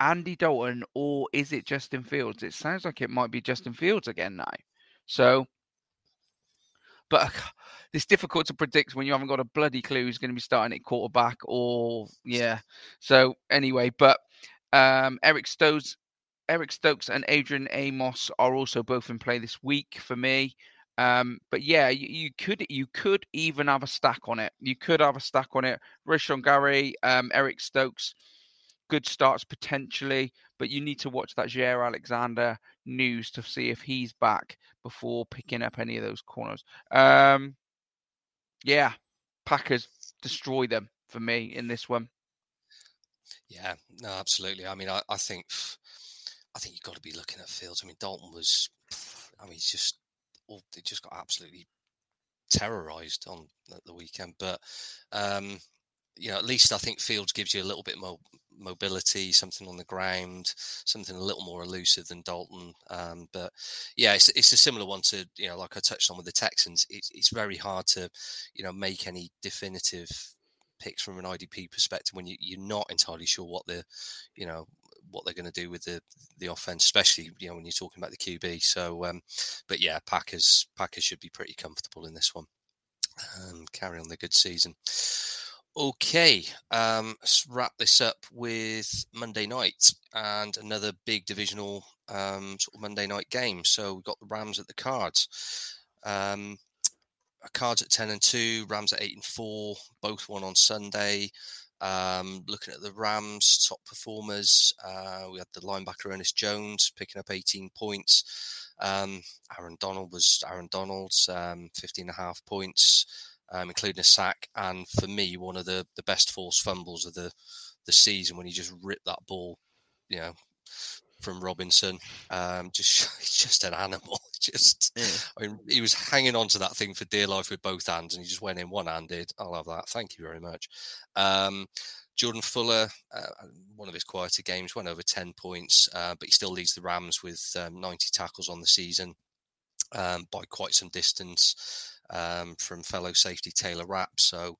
Andy Dalton, or is it Justin Fields? It sounds like it might be Justin Fields again now. So, but it's difficult to predict when you haven't got a bloody clue who's going to be starting at quarterback or yeah. So anyway, but um, Eric Stokes, Eric Stokes and Adrian Amos are also both in play this week for me. Um, but yeah, you, you, could you could even have a stack on it. You could have a stack on it. Rashan Gary, um, Eric Stokes, good starts potentially, but you need to watch that Jaire Alexander news to see if he's back before picking up any of those corners. Um, yeah, Packers destroy them for me in this one. Yeah, no, absolutely. I mean, I, I think, I think you've got to be looking at Fields. I mean, Dalton was, I mean, he's just they just got absolutely terrorized on the weekend. But um, you know, at least I think Fields gives you a little bit more mobility, something on the ground, something a little more elusive than Dalton. Um, but yeah, it's, it's a similar one to you know, like I touched on with the Texans. It's, it's very hard to you know make any definitive picks from an IDP perspective when you, you're not entirely sure what the you know what they're going to do with the the offense, especially you know when you're talking about the QB. So, um, but yeah, Packers Packers should be pretty comfortable in this one. Um, carry on the good season. Okay, um, let's wrap this up with Monday night and another big divisional um, sort of Monday night game. So we've got the Rams at the Cards. Um, Cards at ten and two, Rams at eight and four. Both won on Sunday. Um, looking at the Rams top performers, uh, we had the linebacker Ernest Jones picking up 18 points. Um, Aaron Donald was Aaron Donald's um, 15 and a half points, um, including a sack. And for me, one of the, the best forced fumbles of the, the season when he just ripped that ball, you know, from Robinson. Um, just just an animal. Just, yeah. I mean, he was hanging on to that thing for dear life with both hands, and he just went in one handed. I'll have that. Thank you very much. Um, Jordan Fuller, uh, one of his quieter games, went over 10 points, uh, but he still leads the Rams with um, 90 tackles on the season um, by quite some distance um, from fellow safety Taylor Rapp. So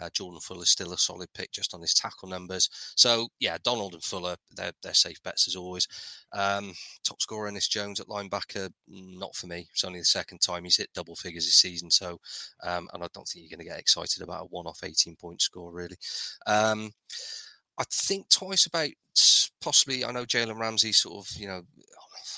uh, Jordan Fuller is still a solid pick just on his tackle numbers. So yeah, Donald and Fuller, they're, they're safe bets as always. Um, top scorer Ernest Jones at linebacker, not for me. It's only the second time he's hit double figures this season. So, um, and I don't think you're going to get excited about a one-off 18-point score really. Um, I think twice about possibly. I know Jalen Ramsey sort of you know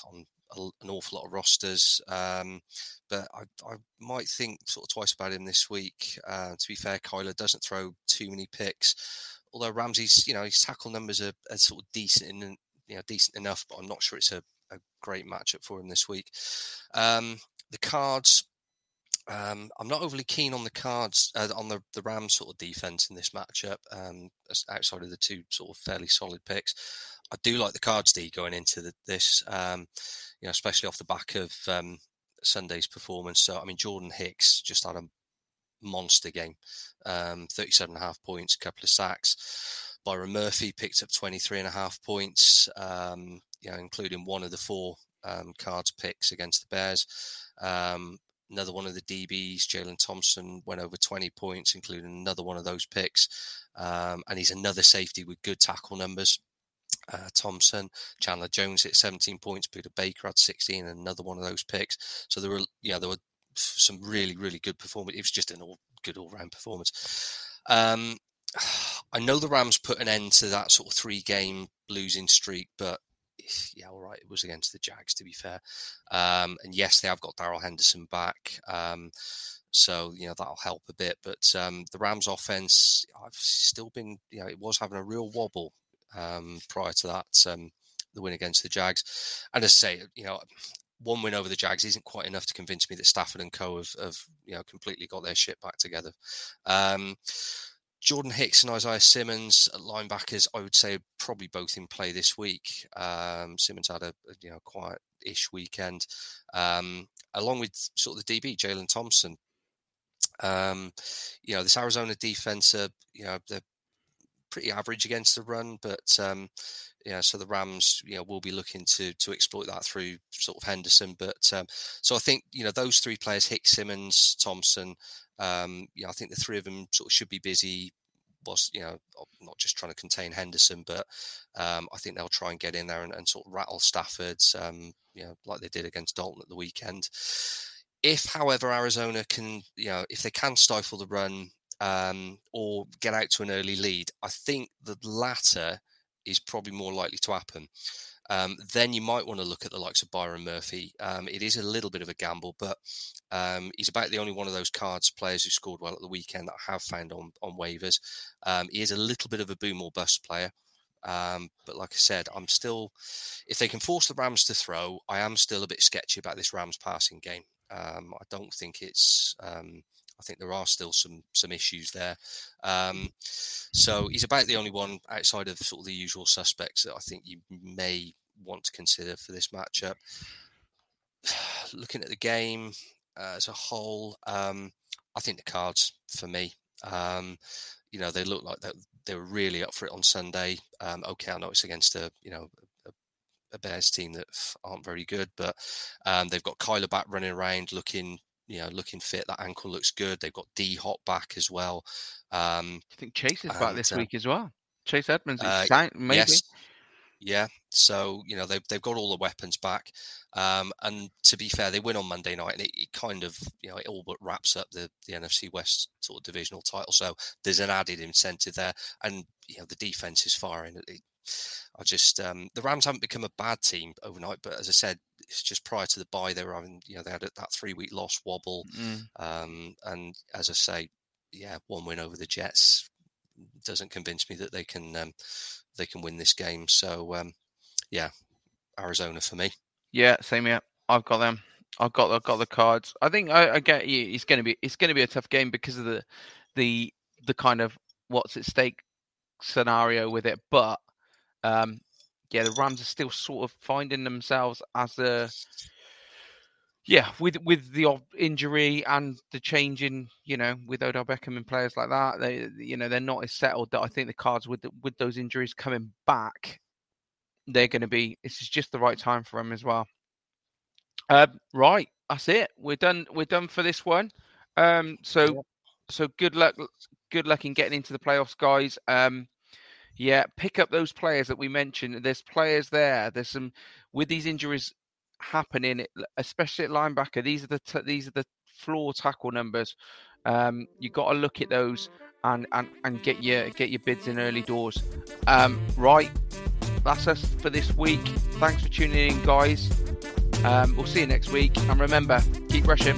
on an awful lot of rosters. Um, but I, I, might think sort of twice about him this week. Uh, to be fair, Kyler doesn't throw too many picks. Although Ramsey's, you know, his tackle numbers are, are sort of decent and you know decent enough, but I'm not sure it's a, a great matchup for him this week. Um, the cards. Um, I'm not overly keen on the cards uh, on the, the Rams sort of defense in this matchup. Um, outside of the two sort of fairly solid picks, I do like the cards D going into the, this. Um, you know, especially off the back of um, Sunday's performance. So, I mean, Jordan Hicks just had a monster game, um, 37 and a half points, a couple of sacks. Byron Murphy picked up 23 and a half points, um, you know, including one of the four um, cards picks against the Bears. Um, another one of the DBs, Jalen Thompson, went over 20 points, including another one of those picks. Um, and he's another safety with good tackle numbers uh, Thompson, Chandler Jones hit 17 points, Budda Baker had 16, and another one of those picks. So there were, yeah, there were some really, really good performance. It was just an all good all round performance. Um, I know the Rams put an end to that sort of three game losing streak, but yeah, all right, it was against the Jags to be fair. Um, and yes, they have got Darrell Henderson back. Um, so you know that'll help a bit, but um, the Rams' offense, I've still been, you know, it was having a real wobble um, prior to that, um, the win against the Jags. And as I say, you know, one win over the Jags isn't quite enough to convince me that Stafford and Co have, have you know completely got their shit back together. Um, Jordan Hicks and Isaiah Simmons at linebackers, I would say probably both in play this week. Um, Simmons had a, a, you know quiet-ish weekend, um, along with sort of the DB Jalen Thompson. Um, you know this Arizona defense, uh, you know they're pretty average against the run, but um, yeah, so the Rams, you know, will be looking to to exploit that through sort of Henderson. But um, so I think you know those three players, Hicks, Simmons, Thompson. Um, I think the three of them sort of should be busy. Was you know not just trying to contain Henderson, but um, I think they'll try and get in there and, and sort of rattle Stafford's, um, you know, like they did against Dalton at the weekend. If, however, Arizona can, you know, if they can stifle the run um, or get out to an early lead, I think the latter is probably more likely to happen. Um, then you might want to look at the likes of Byron Murphy. Um, it is a little bit of a gamble, but um, he's about the only one of those cards players who scored well at the weekend that I have found on on waivers. Um, he is a little bit of a boom or bust player. Um, but like I said, I'm still, if they can force the Rams to throw, I am still a bit sketchy about this Rams passing game. Um, I don't think it's I think there are still some some issues there. Um, so he's about the only one outside of sort of the usual suspects that I think you may want to consider for this matchup. Looking at the game uh, as a whole, um, I think the cards for me. Um, you know, they look like they, they were really up for it on Sunday. Um, okay, I know it's against a you know a, Bears team that aren't very good, but um, they've got Kyler back running around looking you know, looking fit. That ankle looks good. They've got D Hop back as well. Um, I think Chase is and, back this uh, week as well. Chase Edmonds, uh, maybe. Yes. Yeah, so you know they've they've got all the weapons back, um, and to be fair, they win on Monday night, and it, it, kind of you know it all but wraps up the the NFC West sort of divisional title. So there's an added incentive there, and you know the defense is firing. It, I just um, the Rams haven't become a bad team overnight, but as I said, it's just prior to the bye they were having you know they had that three week loss wobble, mm. um, and as I say, yeah, one win over the Jets doesn't convince me that they can um, they can win this game. So um, yeah, Arizona for me. Yeah, same here. I've got them. I've got I've got the cards. I think I, I get you. It's going to be it's going to be a tough game because of the the the kind of what's at stake scenario with it, but um, yeah, the Rams are still sort of finding themselves as a yeah, with with the injury and the change in, you know, with Odell Beckham and players like that, they, you know, they're not as settled. That I think the cards with the, with those injuries coming back, they're going to be. This is just the right time for them as well. Uh, right, that's it. We're done. We're done for this one. Um, so, so good luck. Good luck in getting into the playoffs, guys. Um, yeah, pick up those players that we mentioned. There's players there. There's some with these injuries happening, especially at linebacker. These are the t- these are the floor tackle numbers. Um, you got to look at those and, and and get your get your bids in early doors. Um, right, that's us for this week. Thanks for tuning in, guys. Um, we'll see you next week, and remember, keep rushing.